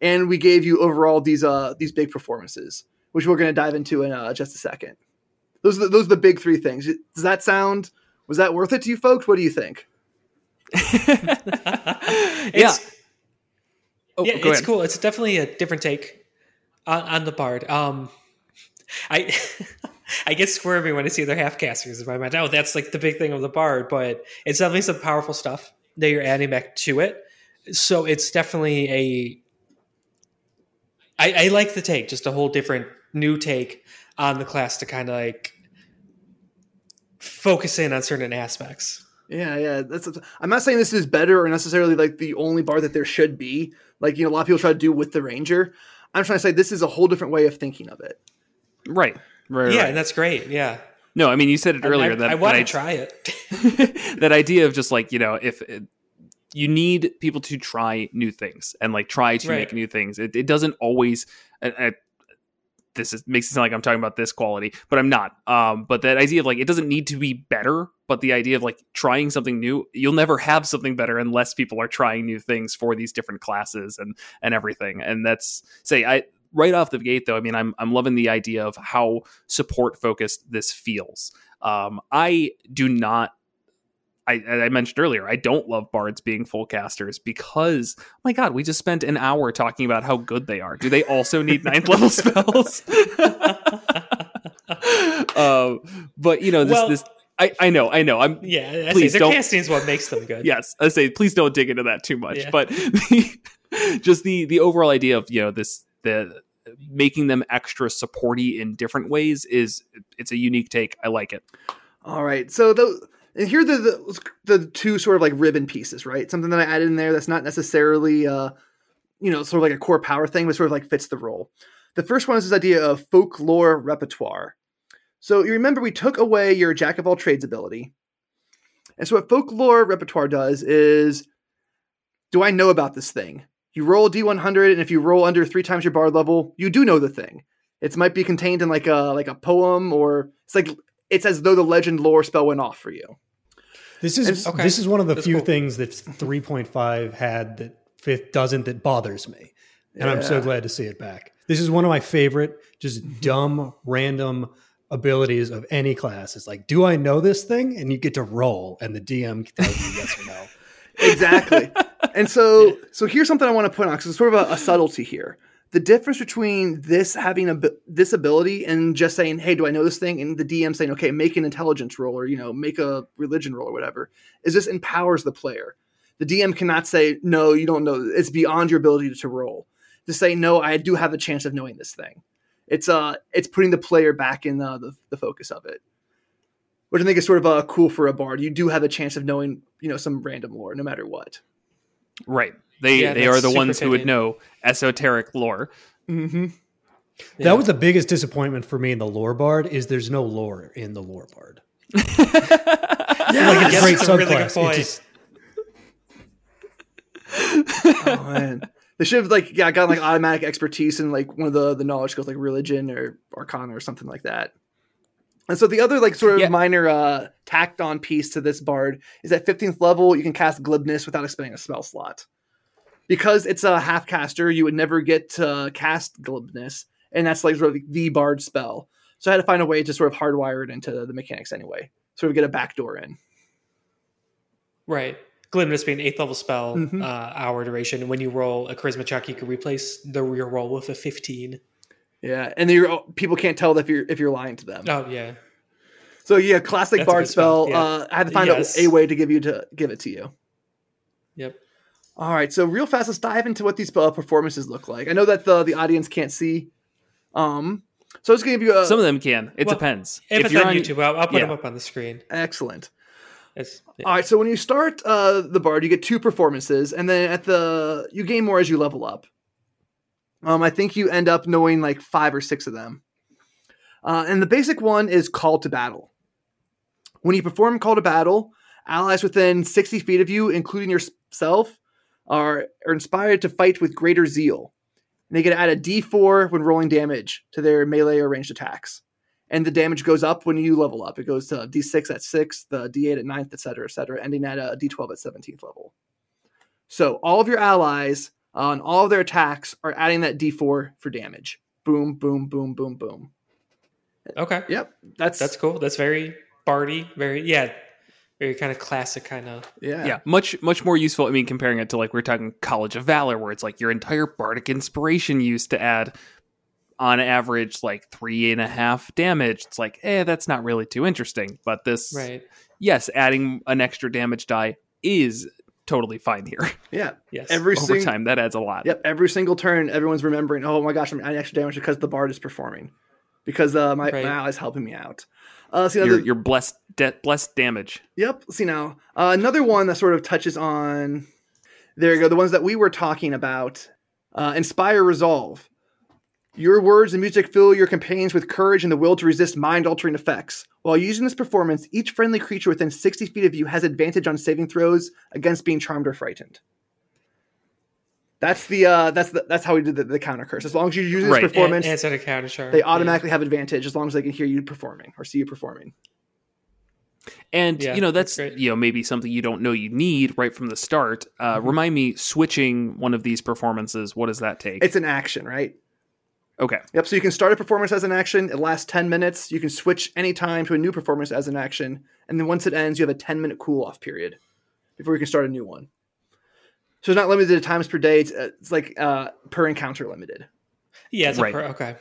and we gave you overall these uh these big performances, which we're going to dive into in uh, just a second. Those are the, those are the big three things. Does that sound was that worth it to you folks? What do you think? yeah, Oh, yeah, it's ahead. cool. It's definitely a different take on, on the bard. Um, I I get squirmy when I see other half casters in my mind. Oh, that's like the big thing of the bard, but it's definitely some powerful stuff that you're adding back to it. So it's definitely a. I, I like the take, just a whole different new take on the class to kind of like focus in on certain aspects. Yeah, yeah. That's. I'm not saying this is better or necessarily like the only bar that there should be. Like you know, a lot of people try to do with the Ranger. I'm trying to say this is a whole different way of thinking of it. Right. Right. Yeah, right. and that's great. Yeah. No, I mean you said it earlier I, that I want to try it. that idea of just like you know if it, you need people to try new things and like try to right. make new things. It, it doesn't always and, and this is, makes it sound like I'm talking about this quality, but I'm not. Um, but that idea of like it doesn't need to be better, but the idea of like trying something new, you'll never have something better unless people are trying new things for these different classes and and everything. And that's say I right off the gate though. I mean, I'm I'm loving the idea of how support focused this feels. Um, I do not I, I, mentioned earlier, I don't love bards being full casters because, oh my god, we just spent an hour talking about how good they are. Do they also need ninth level spells? um, but you know, this well, this I, I know, I know. I'm yeah. I please say, don't. Casting is what makes them good. Yes, I say please don't dig into that too much. Yeah. But the, just the the overall idea of you know this the making them extra supporty in different ways is it's a unique take. I like it. All right, so the and here are the, the, the two sort of like ribbon pieces, right? Something that I added in there that's not necessarily uh, you know, sort of like a core power thing, but sort of like fits the role. The first one is this idea of folklore repertoire. So you remember we took away your jack of all trades ability. And so what folklore repertoire does is do I know about this thing? You roll D100 and if you roll under 3 times your bard level, you do know the thing. It might be contained in like a like a poem or it's like it's as though the legend lore spell went off for you. This is okay. this is one of the That's few cool. things that 3.5 had that fifth doesn't that bothers me. And yeah. I'm so glad to see it back. This is one of my favorite just mm-hmm. dumb random abilities of any class. It's like, do I know this thing? And you get to roll and the DM tells you yes or no. exactly. And so so here's something I want to put on because it's sort of a, a subtlety here the difference between this having a this ability and just saying, "Hey, do I know this thing?" and the DM saying, "Okay, make an intelligence roll or you know, make a religion roll or whatever," is this empowers the player. The DM cannot say, "No, you don't know." It's beyond your ability to roll. To say, "No, I do have a chance of knowing this thing." It's uh, it's putting the player back in the, the, the focus of it, which I think is sort of uh, cool for a bard. You do have a chance of knowing, you know, some random lore, no matter what. Right. They yeah, they are the ones who would know esoteric lore. Mm-hmm. Yeah. That was the biggest disappointment for me in the lore bard is there's no lore in the lore bard. yeah, like it's yes, great subclass. Really just... oh man. They should have like yeah, gotten like automatic expertise in like one of the the knowledge skills like religion or arcana or something like that. And so the other like sort of yeah. minor uh tacked on piece to this bard is at 15th level you can cast glibness without expending a spell slot because it's a half caster, you would never get to cast glibness, and that's like sort of the bard spell. So I had to find a way to sort of hardwire it into the mechanics anyway, sort of get a backdoor in. Right. Glibness being an eighth level spell, mm-hmm. uh, hour duration. When you roll a charisma check, you can replace the your roll with a fifteen. Yeah, and you people can't tell if you're if you're lying to them. Oh yeah. So yeah, classic That's bard spell. spell. Yeah. Uh, I had to find yes. a, a way to give you to give it to you. Yep. All right, so real fast, let's dive into what these uh, performances look like. I know that the the audience can't see, um, so I was going to give you a, some of them can. It well, depends. If, if it's on, on YouTube, I'll, I'll put yeah. them up on the screen. Excellent. Yeah. All right, so when you start uh, the bard, you get two performances, and then at the you gain more as you level up. Um, I think you end up knowing like five or six of them. Uh, and the basic one is call to battle. When you perform call to battle, allies within 60 feet of you, including yourself, are, are inspired to fight with greater zeal. And they get to add a d4 when rolling damage to their melee or ranged attacks. And the damage goes up when you level up. It goes to d6 at 6th, the d8 at 9th, etc., etc., ending at a d12 at 17th level. So all of your allies uh, on all of their attacks are adding that d4 for damage. Boom, boom, boom, boom, boom. Okay. Yep. That's that's cool. That's very bardy. Very yeah very kind of classic kind of yeah. Yeah much much more useful i mean comparing it to like we're talking college of valor where it's like your entire bardic inspiration used to add on average like three and a half damage. It's like eh that's not really too interesting but this right. yes adding an extra damage die is totally fine here. Yeah. Yes. Every over sing- time that adds a lot. yep every single turn everyone's remembering oh my gosh i'm adding extra damage because the bard is performing because uh, my, right. my ally's helping me out uh, see your, your blessed de- blessed damage. Yep. See now uh, another one that sort of touches on. There you go. The ones that we were talking about. Uh, inspire resolve. Your words and music fill your companions with courage and the will to resist mind altering effects. While using this performance, each friendly creature within 60 feet of you has advantage on saving throws against being charmed or frightened. That's the uh, that's the, that's how we did the, the counter curse. As long as you use this Right. performance, And, answer the counter charge. they yeah. automatically have advantage as long as they can hear you performing or see you performing. And Yeah, you know that's that's you know maybe something you don't know you need right from the start. Uh, Mm-hmm. Remind me, switching one of these performances, what does that take? It's an action, right? okay, Yep. So you can start a performance as an action. It lasts 10 minutes. You can switch any time to a new performance as an action. And then once it ends, you have a 10 minute cool off period before you can start a new one. So it's not limited to times per day. It's, uh, it's like uh, per encounter limited. Yeah, it's Right. a per, okay.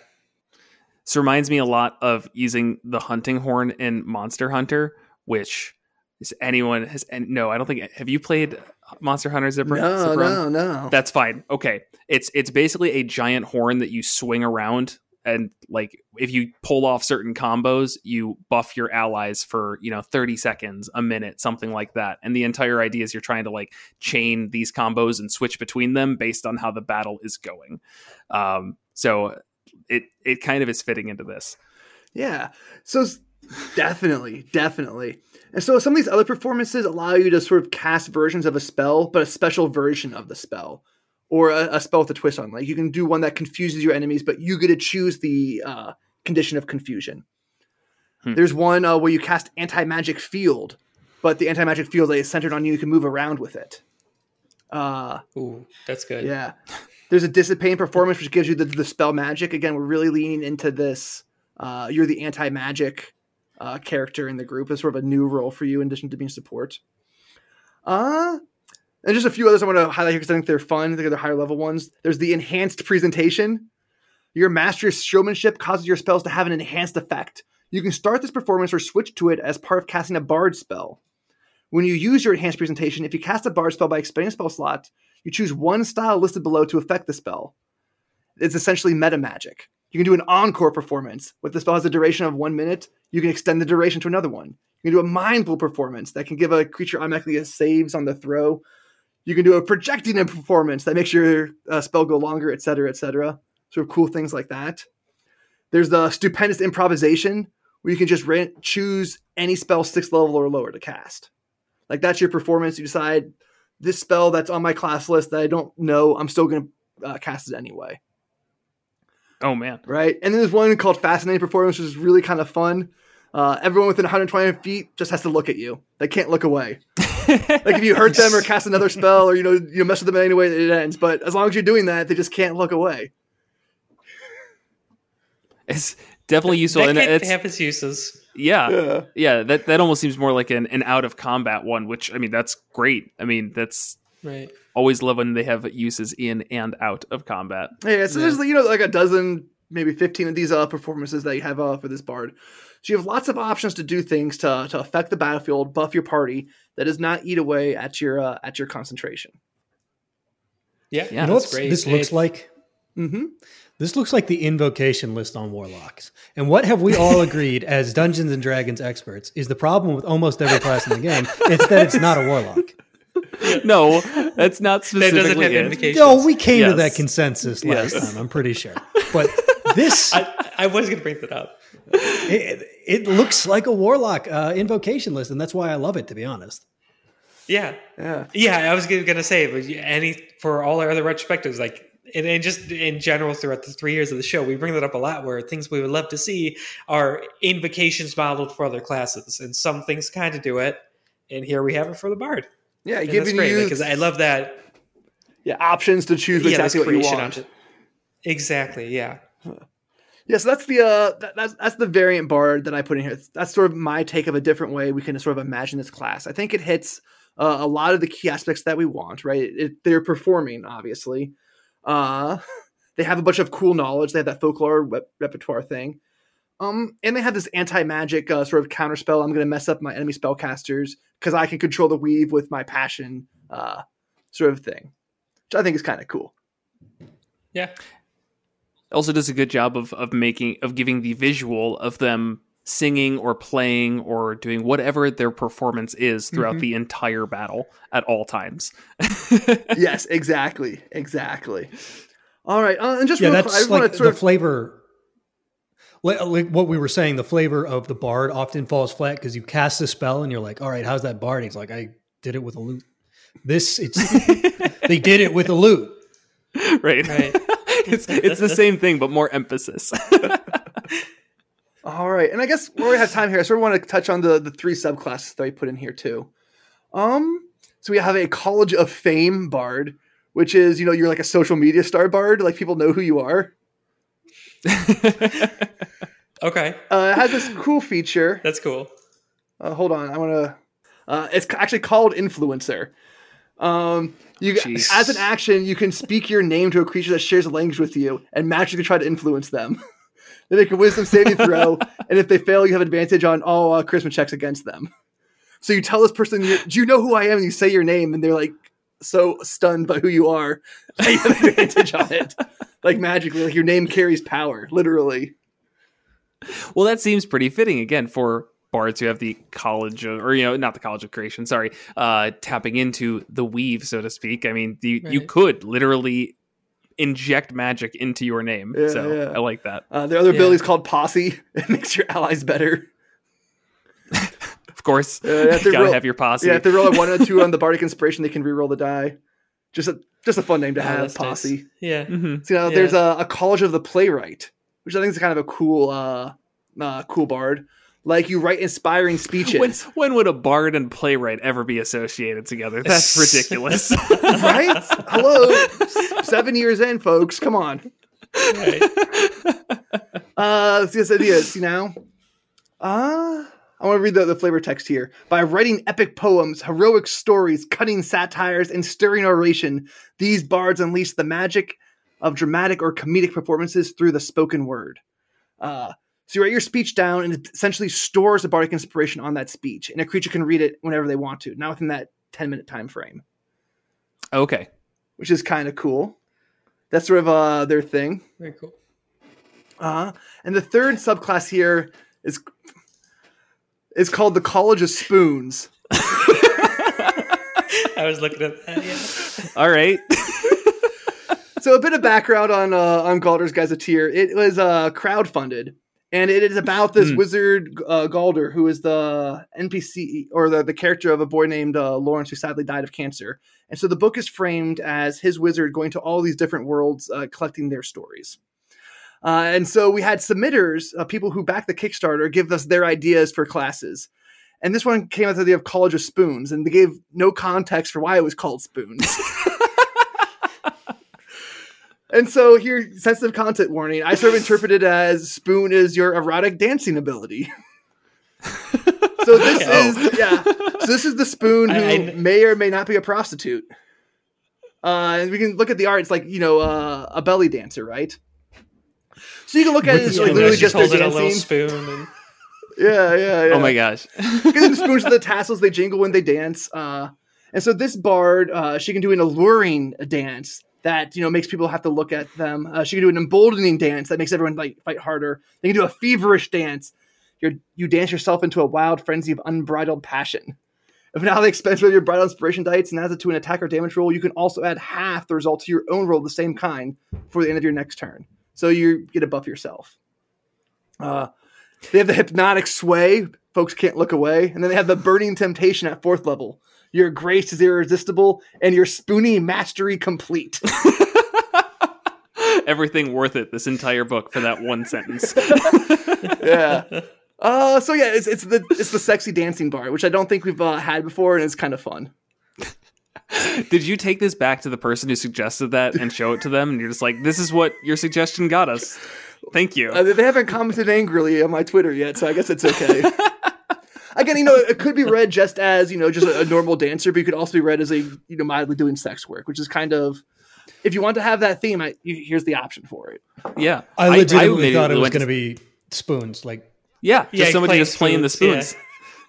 this reminds me a lot of using the hunting horn in Monster Hunter, which is anyone has and no, I don't think have you played Monster Hunter Zipper? No, Zipperon? no, no. That's fine. Okay. It's it's basically a giant horn that you swing around and like if you pull off certain combos, you buff your allies for, you know, 30 seconds, a minute, something like that. And the entire idea is you're trying to like chain these combos and switch between them based on how the battle is going. Um so it it kind of is fitting into this. Yeah. So definitely, definitely. And so some of these other performances allow you to sort of cast versions of a spell, but a special version of the spell. Or a, a spell with a twist on. Like you can do one that confuses your enemies, but you get to choose the uh, condition of confusion. Hmm. There's one uh, where you cast anti magic field, but the anti magic field that is centered on you, you can move around with it. Uh, Ooh, that's good. yeah. There's a dissipating performance which gives you the, the spell magic. Again, we're really leaning into this. Uh, you're the anti magic uh, character in the group. It's sort of a new role for you in addition to being support. Uh, and just a few others I want to highlight here because I think they're fun. I think they're higher level ones. There's the enhanced presentation. Your master's showmanship causes your spells to have an enhanced effect. You can start this performance or switch to it as part of casting a bard spell. When you use your enhanced presentation, if you cast a bard spell by expanding a spell slot, you choose one style listed below to affect the spell. It's essentially meta magic. You can do an encore performance. If the spell has a duration of one minute, you can extend the duration to another one. You can do a mindful performance that can give a creature automatically a saves on the throw. You can do a projecting performance that makes your uh, spell go longer, etc., etc. Sort of cool things like that. There's the stupendous improvisation where you can just ran- choose any spell sixth level or lower to cast. Like that's your performance. You decide this spell that's on my class list that I don't know, I'm still going to uh, cast it anyway Oh man. right? And then there's one called Fascinating Performance, which is really kind of fun. Uh, everyone within 120 feet just has to look at you. They can't look away. Like if you hurt them or cast another spell or you know you mess with them anyway, it ends. But as long as you're doing that, they just can't look away. It's definitely useful That and can it's have its uses. yeah. Yeah. Yeah, that that almost seems more like an, an out of combat one, which I mean that's great. I mean that's Right. always love when they have uses in and out of combat. Yeah, so there's you know like a dozen, maybe 15 of these uh, performances that you have uh, for this bard. So you have lots of options to do things to to affect the battlefield, buff your party. That does not eat away at your uh, at your concentration. Yeah, Yeah, you know that's what great. this looks like? Mm-hmm. This looks like the invocation list on warlocks. And what have we all agreed as Dungeons and Dragons experts is the problem with almost every class in the game? It's that it's not a warlock. No, that's not specifically doesn't have it. No, we came to that consensus last Yes. time. I'm pretty sure. But this, I, I was going to bring that up. It, it looks like a warlock uh, invocation list, and that's why I love it. To be honest, Yeah, Yeah. yeah. I was going to say, but any for all our other retrospectives, like and, and just in general throughout the three years of the show, we bring that up a lot. Where things we would love to see are invocations modeled for other classes, and some things kind of do it. And here we have it for the bard. Yeah, And giving that's great you because I love that. yeah options to choose Yeah, exactly this what you want. option. Exactly. Yeah. Yeah, so that's the uh, that, that's that's the variant bard that I put in here. That's sort of my take of a different way we can sort of imagine this class. I think it hits uh, a lot of the key aspects that we want. Right, it, they're performing obviously. Uh, they have a bunch of cool knowledge. They have that folklore rep- repertoire thing. Um, and they have this anti magic uh, sort of counterspell. I'm going to mess up my enemy spellcasters because I can control the weave with my passion, uh, sort of thing, which I think is kind of cool. Yeah. Also does a good job of of making of giving the visual of them singing or playing or doing whatever their performance is throughout Mhm. the entire battle at all times. yes, exactly, exactly. All right, uh, and just yeah, real quick, I that's want like to the sort of flavor. Like, like what we were saying, the flavor of the bard often falls flat because you cast a spell and you're like, "All right, how's that bard?" He's like, "I did it with a lute." This, it's they did it with a lute. right. Right. It's it's the same thing, but more emphasis. All right, and I guess we already have time here, I sort of want to touch on the the three subclasses that we put in here too. Um, so we have a College of Fame bard, which is you know you're like a social media star bard, like people know who you are. Okay, Uh, it has this cool feature. that's cool. Uh, hold on, I want to. Uh, it's actually called influencer. Um, you Jeez. as an action, you can speak your name to a creature that shares a language with you, and magically try to influence them. they make a wisdom saving throw, and if they fail, you have advantage on all uh, charisma checks against them. So you tell this person, "Do you know who I am?" And you say your name, and they're like so stunned by who you are, that you have advantage on it, like magically. Like your name carries power, literally. well, that seems pretty fitting again for bards who have the college of, or you know, not the college of creation. Sorry, uh, tapping into the weave, so to speak. I mean, you, you could literally inject magic into your name. Yeah, so yeah. I like that. Uh, their other Yeah. ability is called Posse. It makes your allies better. Of course, Uh, you have to gotta roll- have your posse. Yeah, if they roll a one or two on the bardic inspiration, they can re-roll the die. Just a just a fun name to Oh, have, that's nice. Posse. Yeah. Mhm. So, you know, Yeah. there's a, a College of the Playwright, which I think is kind of a cool, uh, uh, cool bard. Like you write inspiring speeches, When, when would a bard and playwright ever be associated together? That's ridiculous. right? Hello, seven years in, folks. Come on. Right. Uh, let's see this ideas. You know, uh, I want to read the, the flavor text here. By writing epic poems, heroic stories, cutting satires, and stirring oration, these bards unleash the magic of dramatic or comedic performances through the spoken word. Uh, so you write your speech down, and it essentially stores a bardic inspiration on that speech, and a creature can read it whenever they want to, not within that ten minute time frame, okay. which is kind of cool. That's sort of uh, their thing. Very cool. Uh, and the third subclass here is is called the College of Spoons. I was looking at that. Yeah. All right. So a bit of background on uh, on Galder's Gazetteer. It was uh, crowdfunded, and it is about this Hmm. wizard uh, Galder, who is the NPC or the, the character of a boy named uh, Lawrence, who sadly died of cancer. And so the book is framed as his wizard going to all these different worlds, uh, collecting their stories. Uh, and so we had submitters, uh, people who backed the Kickstarter, give us their ideas for classes. And this one came out the idea of College of Spoons, and they gave no context for why it was called Spoons. and so here, sensitive content warning. I sort of interpret it as Spoon is your erotic dancing ability. so this Oh. is yeah. So this is the Spoon who I- I- may or may not be a prostitute. Uh, and we can look at the art. It's like you know uh, a belly dancer, right? So you can look at it as like literally She just their a little spoon. And, Yeah, yeah, yeah. Oh my gosh. Because the spoons with the tassels, they jingle when they dance. Uh, and so this bard, uh, she can do an alluring dance that you know makes people have to look at them. Uh, she can do an emboldening dance that makes everyone like fight harder. They can do a feverish dance. You you dance yourself into a wild frenzy of unbridled passion. If now the expense of your bardic inspiration dice and adds it to an attack or damage roll, you can also add half the result to your own roll of the same kind for the end of your next turn. So you get a buff yourself. Uh, they have the hypnotic sway. Folks can't look away. And then they have the burning temptation at fourth level. Your grace is irresistible and your spoony mastery complete. Everything worth it. This entire book for that one sentence. yeah. Uh, so yeah, it's, it's the it's the sexy dancing bar, which I don't think we've uh, had before, and it's kind of fun. Did you take this back to the person who suggested that and show it to them? And you're just like, this is what your suggestion got us. Thank you. Uh, they haven't commented angrily on my Twitter yet, so I guess it's okay. Again, you know, it could be read just as you know, just a, a normal dancer, but you could also be read as a you know mildly doing sex work, which is kind of if you want to have that theme, I, you, here's the option for it. yeah. I legitimately thought it was going to be spoons, like Yeah, just Yeah, somebody just playing the spoons, spoons.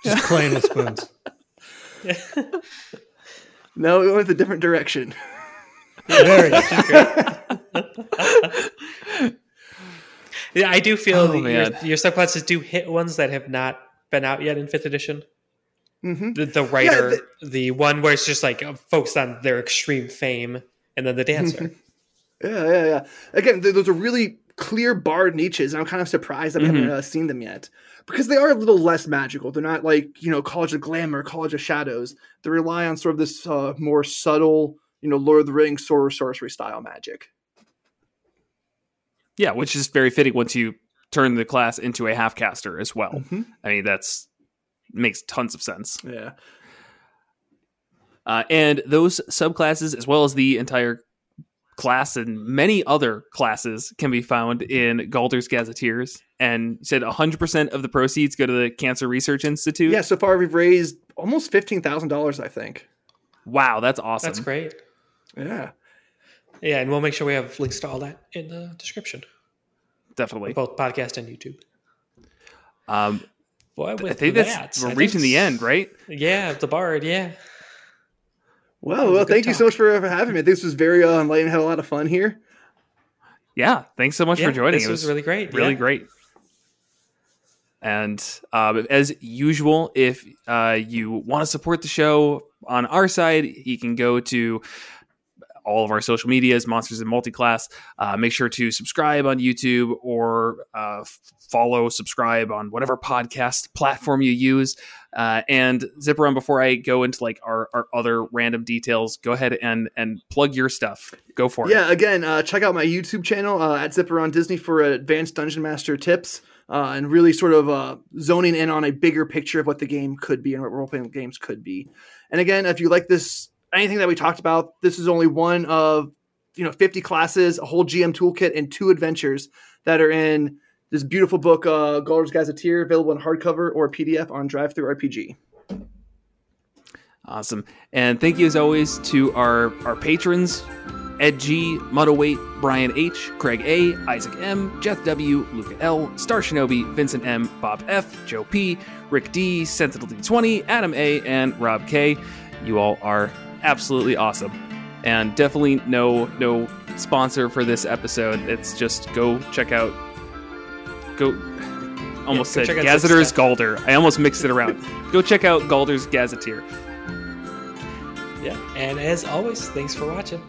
just playing with spoons. No, it went with a different direction. Very. yeah, I do feel Oh, that your, man. your subclasses do hit ones that have not been out yet in fifth edition. hmm The, the writer, the one where it's just like uh, focused on their extreme fame, and then the dancer. Yeah, yeah, yeah. Again, those are really clear bard niches, and I'm kind of surprised that we haven't uh, seen them yet because they are a little less magical. They're not like you know College of Glamour, College of Shadows. They rely on sort of this uh, more subtle you know Lord of the Rings sword sorcery style magic. Yeah, which is very fitting once you turn the class into a half caster as well. Mhm. I mean, that's makes tons of sense. Yeah. Uh, and those subclasses, as well as the entire class and many other classes, can be found in Galder's Gazetteers. And you said 100% of the proceeds go to the Cancer Research Institute. Yeah. So far, we've raised almost fifteen thousand dollars. I think. Wow, that's awesome. That's great. Yeah. Yeah, and we'll make sure we have links to all that in the description, Definitely. both podcast and YouTube. Um, Boy, I think that, that's I we're think reaching the end, right? Yeah, the bard. Yeah, Well, well, good thank you so much for, for having me. This was very uh, enlightening. Had a lot of fun here. Yeah. Thanks so much yeah, for joining. This it was, really great. really yeah. great. And um, as usual, if uh, you want to support the show on our side, you can go to all of our social medias, Monsters and Multiclass. Uh, make sure to subscribe on YouTube or uh, follow, subscribe on whatever podcast platform you use. Uh, and Zipperon before I go into like our, our other random details, go ahead and and plug your stuff. Go for it. Yeah, again, uh, check out my YouTube channel uh, at Zipperon Tinsy for advanced Dungeon Master tips uh, and really sort of uh, zoning in on a bigger picture of what the game could be and what role playing games could be. And again, if you like this, anything that we talked about, this is only one of you know 50 classes, a whole GM toolkit, and two adventures that are in this beautiful book, uh, Galder's Gazetteer, available in hardcover or PDF on DriveThruRPG. Awesome. And thank you as always to our, our patrons Ed G, Muddleweight, Brian H, Craig A, Isaac M, Jeff W, Luca L, Star Shinobi, Vincent M, Bob F, Joe P, Rick D, Sentinel D20, Adam A, and Rob K. You all are absolutely awesome. And definitely no no sponsor for this episode. It's just go check out go almost go said Gazetteer's. Galder. I almost mixed it around. go check out Galder's Gazetteer. Yeah, and as always, thanks for watching.